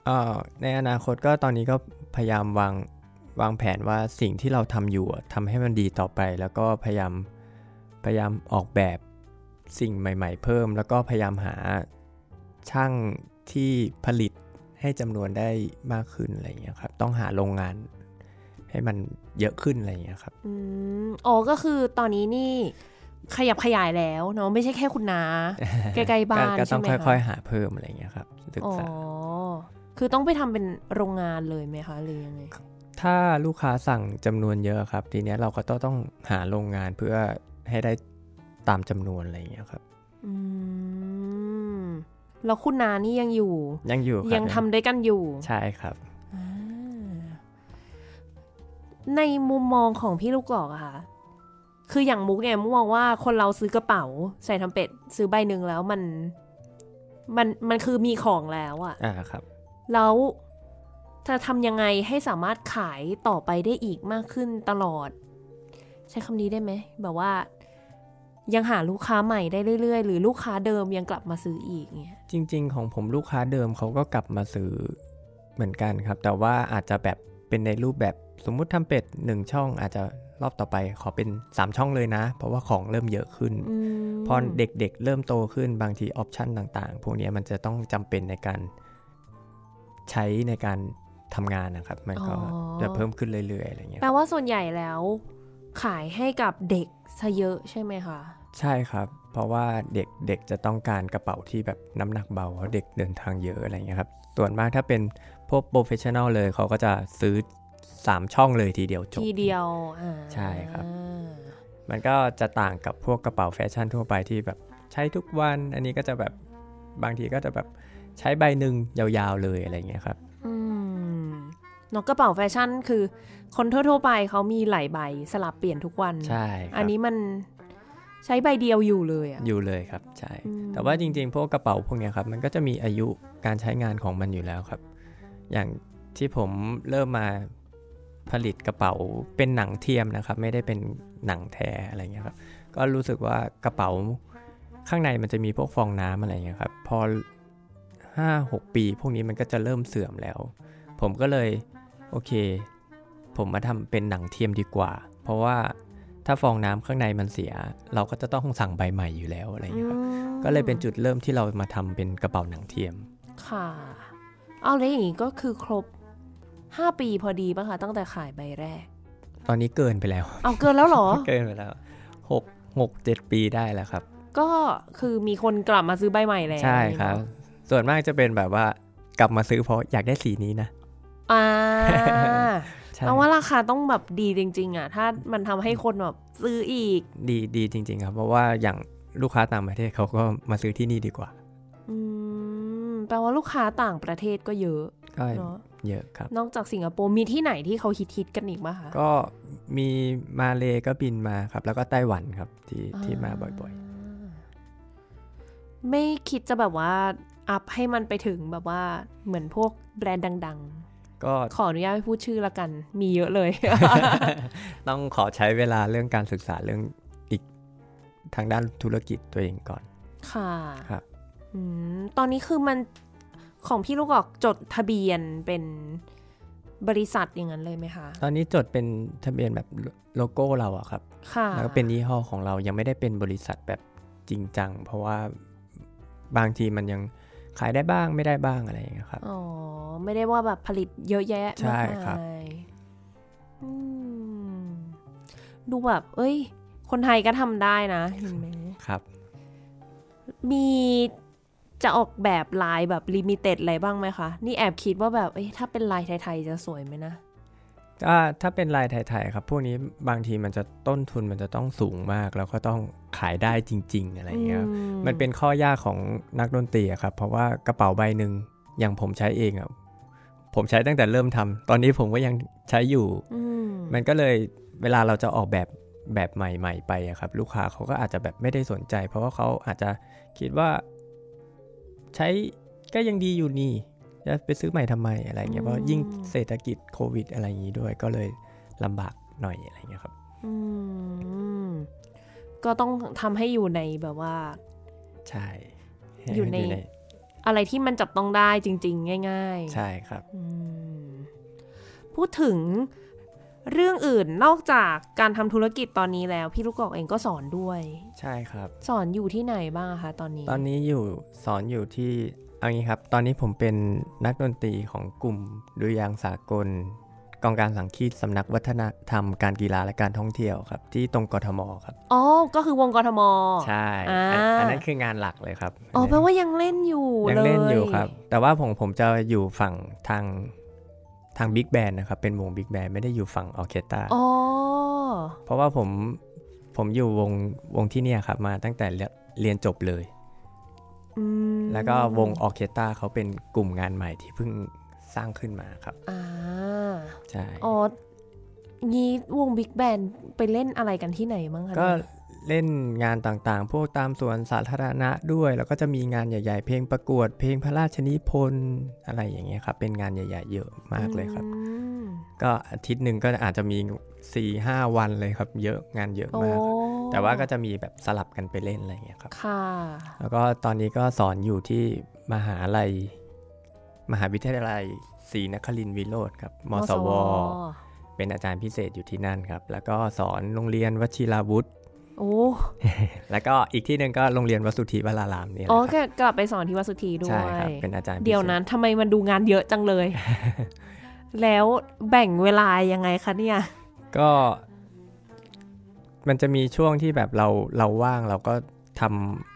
เอ่อในอนาคตก็ตอนนี้ก็พยายามวางวางแผนว่าสิ่งที่เราทำอยู่อะทำให้มันดีต่อไป แล้วก็พยายามพยายามออกแบบสิ่งใหม่ ๆ เพิ่ม แล้วก็พยายามหาช่างที่ผลิตให้จำนวนได้มากขึ้นอะไรอย่างเงี้ยครับ ต้องหาโรงงานให้มันเยอะขึ้นอะไรอย่างเงี้ยครับ อืมอ๋อก็คือตอนนี้นี่ ขยับขยายแล้วเนาะไม่ใช่แค่คุณนาใกล้ๆบ้านก็ต้ใช่องไหมค่อยคะๆหาเพิ่มอะไรอย่างเงี้ยครับศึกอ๋อษาคือต้องไปทำเป็นโรงงานเลยไหมคะหรือยังไงถ้าลูกค้าสั่งจำนวนเยอะครับ ทีเนี้ยเราก็ต้องต้องหาโรงงานเพื่อให้ได้ตามจำนวนอะไรอย่างเงี้ยครับอืมแล้วคุณนานี่ยังอยู่ ยังอยู่ครับยังทำด้วยกันอยู่ ใช่ครับอ่าในมุมมองของพี่ลูกกอกอะค่ะ คืออย่างมุกเนี่ยมุกมองว่าคนเราซื้อกระเป๋าใส่ทำเป็ด ซื้อใบหนึ่งแล้วมัน มันมันคือมีของแล้วอะอ่าครับ แล้วจะทำยังไงให้สามารถขายต่อไปได้อีกมากขึ้นตลอด ใช้คำนี้ได้ไหมแบบว่า ยังหาลูกค้าใหม่ได้เรื่อยๆ หรือลูกค้าเดิมยังกลับมาซื้ออีกเงี้ยจริง ๆ ของผมลูกค้าเดิมเขาก็กลับมาซื้อเหมือนกันครับ แต่ว่าอาจจะแบบเป็นในรูปแบบสมมุติทำเป็ดหนึ่งช่องอาจจะ รอบต่อไปขอเป็น 3 ช่องเลยนะ เพราะว่าของเริ่มเยอะขึ้นอืมพอเด็กๆ เริ่มโตขึ้นบางทีออปชันต่างๆ พวกเนี้ยมันจะต้องจำเป็นในการใช้ในการทำงานนะครับ มันก็จะเพิ่มขึ้นเรื่อยๆอะไรเงี้ยแปลว่าส่วนใหญ่แล้ว ขายให้กับเด็กซะเยอะใช่ไหมคะ ใช่ครับ เพราะว่าเด็กเด็กจะต้องการกระเป๋าที่แบบน้ำหนักเบาเพราะเด็กเดินทางเยอะอะไรเงี้ยครับส่วนมากถ้าเป็นพวก professional เลยเขาก็จะซื้อ 3 ช่องเลยทีเดียวจบ ทีเดียวอ่าใช่ครับ มันก็จะต่างกับพวกกระเป๋าแฟชั่นทั่วไปที่แบบใช้ทุกวัน อันนี้ก็จะแบบบางทีก็จะแบบใช้ใบหนึ่งยาวๆเลยอะไรเงี้ยครับอืมเนกกระเป๋าแฟชั่นคือ คนทั่วๆไปเขามีหลายใบสลับเปลี่ยนทุกวันใช่ครับอันนี้มันใช้ใบเดียวอยู่เลยอะอยู่เลยครับใช่อืมแต่ว่าจริงๆ พวกกระเป๋าพวกเนี้ยครับมันก็จะมีอายุการใช้งานของมันอยู่แล้วครับ อย่างที่ผมเริ่มมา ผลิตกระเป๋าเป็นหนังเทียมนะครับ ไม่ได้เป็นหนังแท้อะไรเงี้ยครับ ก็รู้สึกว่ากระเป๋าข้างในมันจะมีพวกฟองน้ำอะไรเงี้ยครับ พอ 5-6 ปี พวกนี้มันก็จะเริ่มเสื่อมแล้ว ผมก็เลยโอเค ผมมาทำเป็นหนังเทียมดีกว่า เพราะว่าถ้าฟองน้ำข้างในมันเสีย เราก็จะต้องสั่งใบใหม่อยู่แล้วอะไรเงี้ยครับอืมก็เลยเป็นจุดเริ่มที่เรามาทำเป็นกระเป๋าหนังเทียม ค่ะ เอาแล้วอย่างนี้ก็คือครบ ห้าปีพอดีป่ะคะ ตั้งแต่ขายใบแรก ตอนนี้เกินไปแล้ว เอาเกินแล้วเหรอ เกินไปแล้วหกหกเจ็ดปีได้แล้วครับ ก็คือมีคนกลับมาซื้อใบใหม่แล้วใช่ครับ ส่วนมากจะเป็นแบบว่ากลับมาซื้อเพราะอยากได้สีนี้นะอ่าใช่เอาว่าราคาต้องแบบดีจริง ๆ อะ ถ้ามันทำให้คนแบบซื้ออีก ดีดีจริง ๆ ครับ เพราะว่าอย่างลูกค้าต่างประเทศเขาก็มาซื้อที่นี่ดีกว่า อืมแปลว่าลูกค้าต่างประเทศก็เยอะก็ เนาะเยอะครับ นอกจากสิงคโปร์มีที่ไหนที่เขาฮิตฮิตๆกันอีกไหมคะก็มีมาเลก็บินมาครับ แล้วก็ไต้หวันครับที่ที่มาบ่อยๆ ไม่คิดจะแบบว่าอัพให้มันไปถึงแบบว่าเหมือนพวกแบรนด์ดัง ๆ ก็ๆขออนุญาตไม่พูดชื่อละกัน มีเยอะเลย ต้องขอใช้เวลาเรื่องการศึกษาเรื่องอีกทางด้านธุรกิจตัวเองก่อน ค่ะครับอืมตอนนี้คือมัน ของพี่ลูกออกจดทะเบียนเป็นบริษัทอย่างนั้นเลยไหมคะ ตอนนี้จดเป็นทะเบียนแบบโลโก้เราอะครับ ค่ะ แล้วก็เป็นยี่ห้อของเรายังไม่ได้เป็นบริษัทแบบจริงจัง เพราะว่าบางทีมันยังขายได้บ้างไม่ได้บ้างอะไรอย่างเงี้ยครับ อ๋อ ไม่ได้ว่าแบบผลิตเยอะแยะใช่มากครับมายอืมดูแบบ เอ้ย คนไทยก็ทำได้นะเห็นไหมครับ มี จะออกแบบลายแบบ limited อะไรบ้างไหมคะ นี่แอบคิดว่าแบบเอ้ยถ้าเป็นลายไทย ๆ จะสวยไหมนะถ้าถ้าเป็นลายไทย ๆ ครับ พวกนี้บางทีมันจะต้นทุนมันจะต้องสูงมาก แล้วก็ต้องขายได้จริง ๆ อะไรอย่างเงี้ยอืมมันเป็นข้อยากของนักดนตรีอะครับ เพราะว่ากระเป๋าใบหนึ่งอย่างผมใช้เองอะผมใช้ตั้งแต่เริ่มทำตอนนี้ผมก็ยังใช้อยู่อืมมันก็เลยเวลาเราจะออกแบบแบบใหม่ ๆ ไปอะครับ ลูกค้าเขาก็อาจจะแบบไม่ได้สนใจ เพราะว่าเขาอาจจะคิดว่า ใช้ก็ยังดีอยู่นี่จะไปซื้อใหม่ทำไมอะไรเงี้ยเพราะยิ่งเศรษฐกิจโควิด อะไรอย่างนี้ด้วยก็เลยลำบากหน่อยอะไรเงี้ยครับอืมก็ต้องทำให้อยู่ในแบบว่า ใช่ อยู่ใน อะไรที่มันจับต้องได้จริง ๆ ง่าย ๆ ใช่ครับอืมพูดถึง เรื่องอื่นนอกจากการทำธุรกิจตอนนี้แล้ว พี่ลูกกอกเองก็สอนด้วย ใช่ครับ สอนอยู่ที่ไหนบ้างอะคะตอนนี้ ตอนนี้อยู่สอนอยู่ที่เอางี้ครับ ตอนนี้ผมเป็นนักดนตรีของกลุ่มดุริยางค์สากล กองการสังคีตสำนักวัฒนธรรมการกีฬาและการท่องเที่ยวครับ ที่ตรงกทมครับอ๋อก็คือวงกทมใช่อ่าอันอันนั้นคืองานหลักเลยครับอ๋ออันนั้นแปลว่ายังเล่นอยู่ยังเลยเล่นอยู่ครับ แต่ว่าผมผมจะอยู่ฝั่งทาง ทาง big band นะครับ เป็นวง big band ไม่ได้อยู่ฝั่งออร์เคสตราอ๋อเพราะว่าผมผมอยู่วงวงที่เนี่ยครับ มาตั้งแต่เรียเรียนจบเลยอืมแล้วก็วงออร์เคสตราเขาเป็นกลุ่มงานใหม่ที่เพิ่งสร้างขึ้นมาครับอ่าใช่อ๋องี้วง big band ไปเล่นอะไรกันที่ไหนบ้างคะก็ เนี่ยเล่นงานต่างๆ พวกตามสวนสาธารณะด้วย แล้วก็จะมีงานใหญ่ๆ เพลงประกวด เพลงพระราชนิพนธ์อะไรอย่างเงี้ยครับ เป็นงานใหญ่ ๆ เยอะมากเลยครับอืมก็อาทิตย์หนึ่งก็อาจจะมี4ี่ห้าวันเลยครับ เยอะงานเยอะโอ้มาก แต่ว่าก็จะมีแบบสลับกันไปเล่นอะไรอย่างเงี้ยครับค่ะแล้วก็ตอนนี้ก็สอนอยู่ที่มหาลัย มหาวิทยาลัยศรีนครินทร์วิโรธครับ มสว เป็นอาจารย์พิเศษอยู่ที่นั่นครับ แล้วก็สอนโรงเรียนวชิราวุธ โอ้แล้วก็อีกที่หนึ่งก็โรงเรียนวสุทธิวรารามนี่แหอ๋อละครับแกกลับไปสอนที่วัดสุธีด้วใช่ยครับเป็นอาจารย์พิศษเดี๋ยวนั้นทำไมมันดูงานเยอะจังเลย แล้วแบ่งเวลายังไงคะเนี่ย ก็ มันจะมีช่วงที่แบบเราเราว่างเราก็ท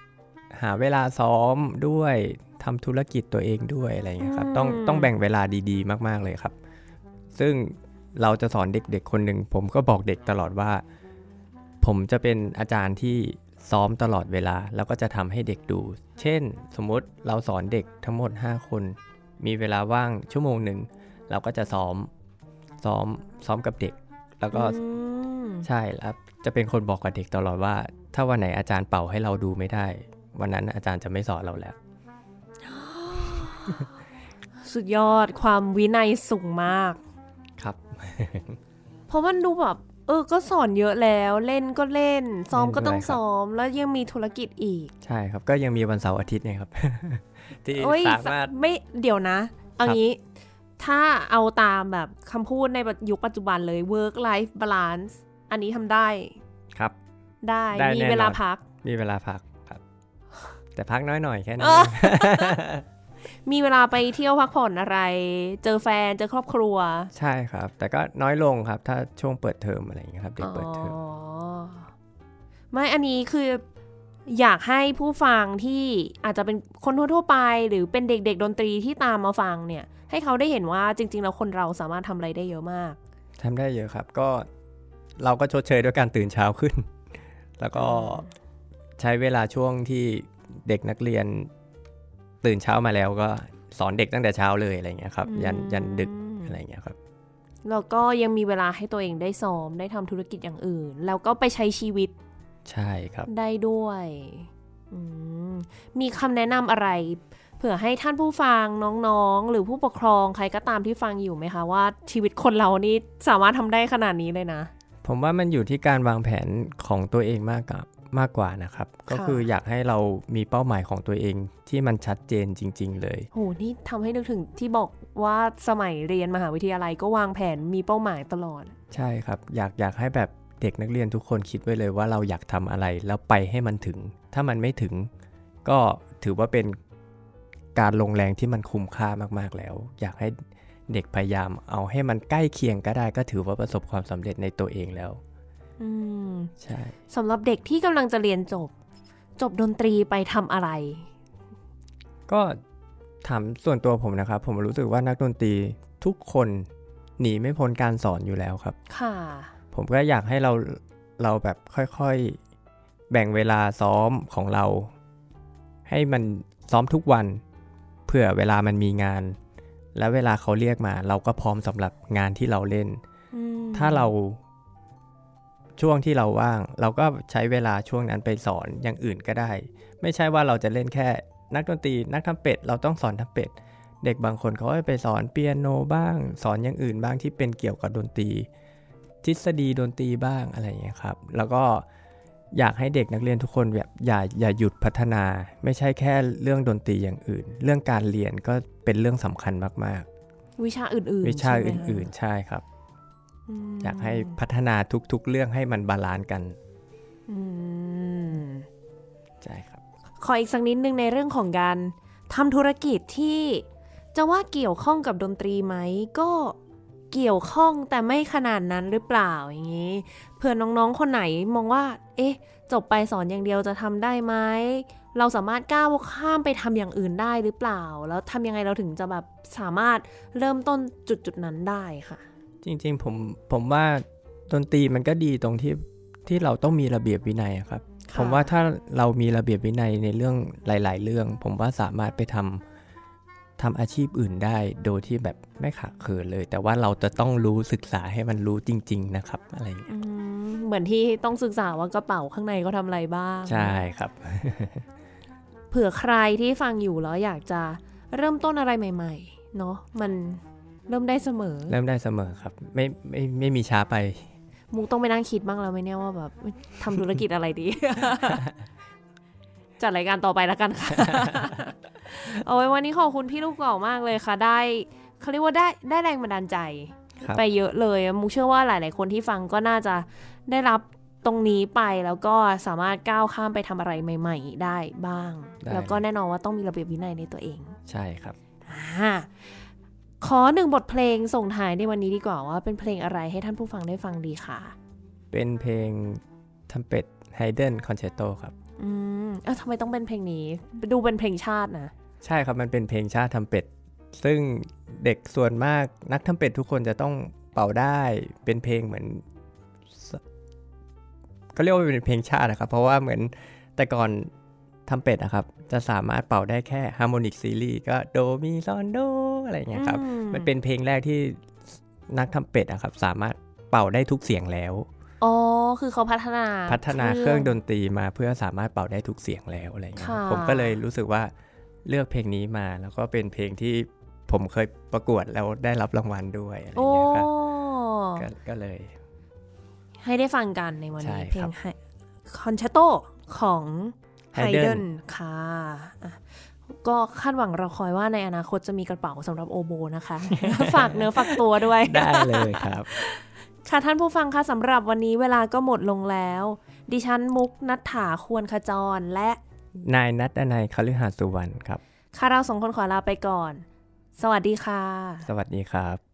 ำหาเวลาซ้อมด้วยทำธุรกิจตัวเองด้วยอะไรอย่างเงี้ยครับ ต้องอืมต้องแบ่งเวลาดีๆ มาก ๆเลยครับ ซึ่งเราจะสอนเด็กๆคนหนึ่งผมก็บอกเด็กตลอดว่า ผมจะเป็นอาจารย์ที่ซ้อมตลอดเวลา แล้วก็จะทำให้เด็กดู เช่น สมมุติเราสอนเด็กทั้งหมด 5 คน มีเวลาว่างชั่วโมงหนึ่งเราก็จะซ้อมซ้อมซ้อมกับเด็ก แล้วก็อืมใช่แล้วจะเป็นคนบอกกับเด็กตลอดว่า ถ้าวันไหนอาจารย์เป่าให้เราดูไม่ได้ วันนั้นอาจารย์จะไม่สอนเราแล้ว สุดยอดความวินัยสูงมาก ครับ เพราะมันดูแบบ เออ ก็สอนเยอะแล้วเล่นก็เล่น ซ้อมก็ต้องเล่นด้วยครับซ้อม แล้วยังมีธุรกิจอีก ใช่ครับก็ยังมีวันเสาร์อาทิตย์เนี่ยครับ ที่โอ้ยสามารถไม่เดี๋ยวนะ เอาครับงี้ถ้าเอาตามแบบคำพูดในยุคปัจจุบันเลย work life balance อันนี้ทำได้ครับ ได้ได้มีแน่นอนเวลาพัก มีเวลาพักครับ แต่พักน้อยหน่อยแค่นั้นเออเอง มีเวลาไปเที่ยวพักผ่อนอะไร เจอแฟนเจอครอบครัว ใช่ครับ แต่ก็น้อยลงครับ ถ้าช่วงเปิดเทอมอะไรอย่างเงี้ยครับเด็กเปิดเทอมอ๋อไม่อันนี้คืออยากให้ผู้ฟังที่อาจจะเป็นคนทั่วๆไป หรือเป็นเด็กๆดนตรีที่ตามมาฟังเนี่ย ให้เขาได้เห็นว่าจริง ๆ แล้วคนเราสามารถทำอะไรได้เยอะมากทำได้เยอะครับ ก็เราก็ชดเชยด้วยการตื่นเช้าขึ้น แล้วก็ใช้เวลาช่วงที่เด็กนักเรียน ตื่นเช้ามาแล้วก็สอนเด็กตั้งแต่เช้าเลยอะไรอย่างเงี้ยครับยันยันดึกอืมอะไรเงี้ยครับแล้วก็ยังมีเวลาให้ตัวเองได้ซ้อมได้ทำธุรกิจอย่างอื่น แล้วก็ไปใช้ชีวิต ใช่ครับ ได้ด้วยอืมมีคำแนะนำอะไร เผื่อให้ท่านผู้ฟังน้องๆ หรือผู้ปกครองใครก็ตามที่ฟังอยู่ไหมคะ ว่าชีวิตคนเรานี่สามารถทำได้ขนาดนี้เลยนะ ผมว่ามันอยู่ที่การวางแผนของตัวเองมากกับ มากกว่านะครับ ก็คืออยากให้เรามีเป้าหมายของตัวเองที่มันชัดเจนจริง ๆ เลยโหนี่ทำให้นึกถึงที่บอกว่าสมัยเรียนมหาวิทยาลัยก็วางแผนมีเป้าหมายตลอด ใช่ครับ อยากอยากให้แบบเด็กนักเรียนทุกคนคิดไว้เลยว่าเราอยากทำอะไรแล้วไปให้มันถึง ถ้ามันไม่ถึง ก็ถือว่าเป็นการลงแรงที่มันคุ้มค่ามากๆแล้ว อยากให้เด็กพยายามเอาให้มันใกล้เคียงก็ได้ก็ถือว่าประสบความสำเร็จในตัวเองแล้ว อืมใช่สำหรับเด็กที่กำลังจะเรียนจบ จบดนตรีไปทำอะไร ก็ถามส่วนตัวผมนะครับ ผมรู้สึกว่านักดนตรีทุกคนหนีไม่พ้นการสอนอยู่แล้วครับ ค่ะ ผมก็อยากให้เราเราแบบค่อยๆ แบ่งเวลาซ้อมของเรา ให้มันซ้อมทุกวัน เผื่อเวลามันมีงาน แล้วเวลาเขาเรียกมา เราก็พร้อมสำหรับงานที่เราเล่นอืมถ้าเรา ช่วงที่เราว่าง เราก็ใช้เวลาช่วงนั้นไปสอนอย่างอื่นก็ได้ ไม่ใช่ว่าเราจะเล่นแค่นักดนตรีนักทำเป็ด เราต้องสอนทำเป็ด เด็กบางคนเขาก็ไปสอนเปียโนบ้าง สอนอย่างอื่นบ้างที่เป็นเกี่ยวกับดนตรี ทฤษฎีดนตรีบ้างอะไรอย่างเงี้ยครับ แล้วก็อยากให้เด็กนักเรียนทุกคนแบบอย่าอย่าหยุดพัฒนา ไม่ใช่แค่เรื่องดนตรีอย่างอื่น เรื่องการเรียนก็เป็นเรื่องสำคัญมากวิชาอื่นๆๆวิชาใไหมอคะื่นๆใช่ครับม อยากให้พัฒนาทุกๆ เรื่องให้มัน balance กันอืมใช่ครับ ขออีกสักนิดนึงในเรื่องของการทำธุรกิจที่จะว่าเกี่ยวข้องกับดนตรีไหมก็เกี่ยวข้องแต่ไม่ขนาดนั้นหรือเปล่าอย่างนี้เผื่อน้องๆคนไหนมองว่า เอ๊ะ จบไปสอนอย่างเดียวจะทำได้ไหมเราสามารถก้าวข้ามไปทำอย่างอื่นได้หรือเปล่า แล้วทำยังไงเราถึงจะแบบสามารถเริ่มต้นจุดจุดๆนั้นได้ค่ะ จริงๆผมผมว่าดนตรีมันก็ดีตรงที่ที่เราต้องมีระเบียบวินัยอะครับค่ะผมว่าถ้าเรามีระเบียบวินัยในเรื่องหลาย ๆ เรื่อง ผมว่าสามารถไปทำทำอาชีพอื่นได้โดยที่แบบไม่ขาดเขินเลย แต่ว่าเราจะต้องรู้ศึกษาให้มันรู้จริง ๆ นะครับอะไรอย่างเงี้ยอืมเหมือนที่ต้องศึกษาว่ากระเป๋าข้างในก็ทำอะไรบ้าง ใช่ครับ เผื่อใครที่ฟังอยู่แล้วอยากจะเริ่มต้นอะไรใหม่ ๆ เนาะมัน เริ่มได้เสมอ เริ่มได้เสมอครับ ไม่ไม่ไม่มีช้าไป มุกต้องไปนั่งคิดบ้างแล้วไหมเนี่ยว่าแบบทำธุรกิจอะไรดี จัดรายการต่อไปแล้วกันค่ะ เอาไว้วันนี้ขอบคุณพี่ลูกเก่ามากเลยค่ะ ได้เขาเรียกว่าได้ได้แรงบันดาลใจครับไปเยอะเลยมุกเชื่อว่าหลาย ๆ คนที่ฟังก็น่าจะได้รับตรงนี้ไปแล้วก็สามารถก้าวข้ามไปทำอะไรใหม่ ๆ ได้บ้าง แล้วก็แน่นอนว่าต้องมีระเบียบวินัยในตัวเอง ใช่ครับอ่า ขอหนึ่งบทเพลงส่งท้ายในวันนี้ดีกว่าว่าเป็นเพลงอะไรให้ท่านผู้ฟังได้ฟังดีค่ะ เป็นเพลงทำเป็ดไฮเดนคอนแชตโตครับ อืมเอ้าทำไมต้องเป็นเพลงนี้ ดูเป็นเพลงชาตินะ ใช่ครับมันเป็นเพลงชาติทำเป็ดซึ่งเด็กส่วนมากนักทำเป็ดทุกคนจะต้องเป่าได้เป็นเพลงเหมือนสก็เรียกว่าเป็นเพลงชาตินะครับ เพราะว่าเหมือนแต่ก่อนทำเป็ดนะครับ จะสามารถเป่าได้แค่ฮาร์โมนิกซีรีส์ก็โดมีซอนโด อะไรอย่างเงี้ยครับอืมันเป็นเพลงแรกที่นักทำเป็ดอะครับ สามารถเป่าได้ทุกเสียงแล้วอ๋อ คือเขาพัฒนา พัฒนาเครื่องดนตรีมาเพื่อสามารถเป่าได้ทุกเสียงแล้วอะไรเงี้ยค่ะผมก็เลยรู้สึกว่าเลือกเพลงนี้มาแล้วก็เป็นเพลงที่ผมเคยประกวดแล้วได้รับรางวัลด้วยอะไรโอ้เงี้ยครับก็ก็เลย ให้ได้ฟังกันในวันใช่นี้เพลครังบคอนแชตโตของไฮเด Haydn นค่ะอะ ก็คาดหวังเราคอยว่าในอนาคตจะมีกระเป๋าสำหรับโอโบนะคะ ฝากเนื้อฝากตัวด้วย ได้เลยครับ ค่ะท่านผู้ฟังคะสำหรับวันนี้เวลาก็หมดลงแล้ว ดิฉันมุกนัฐถาควรขจรและ นายนัดนายคฤหาสน์สุวรรณครับ ค่ะเราสองคนขอลาไปก่อน สวัสดีค่ะ สวัสดีครับ「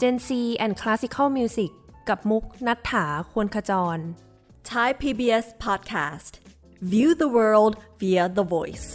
Gen C and Classical Music กับมุกนัฐถาควรขจร Thai PBS Podcast View the world via the voice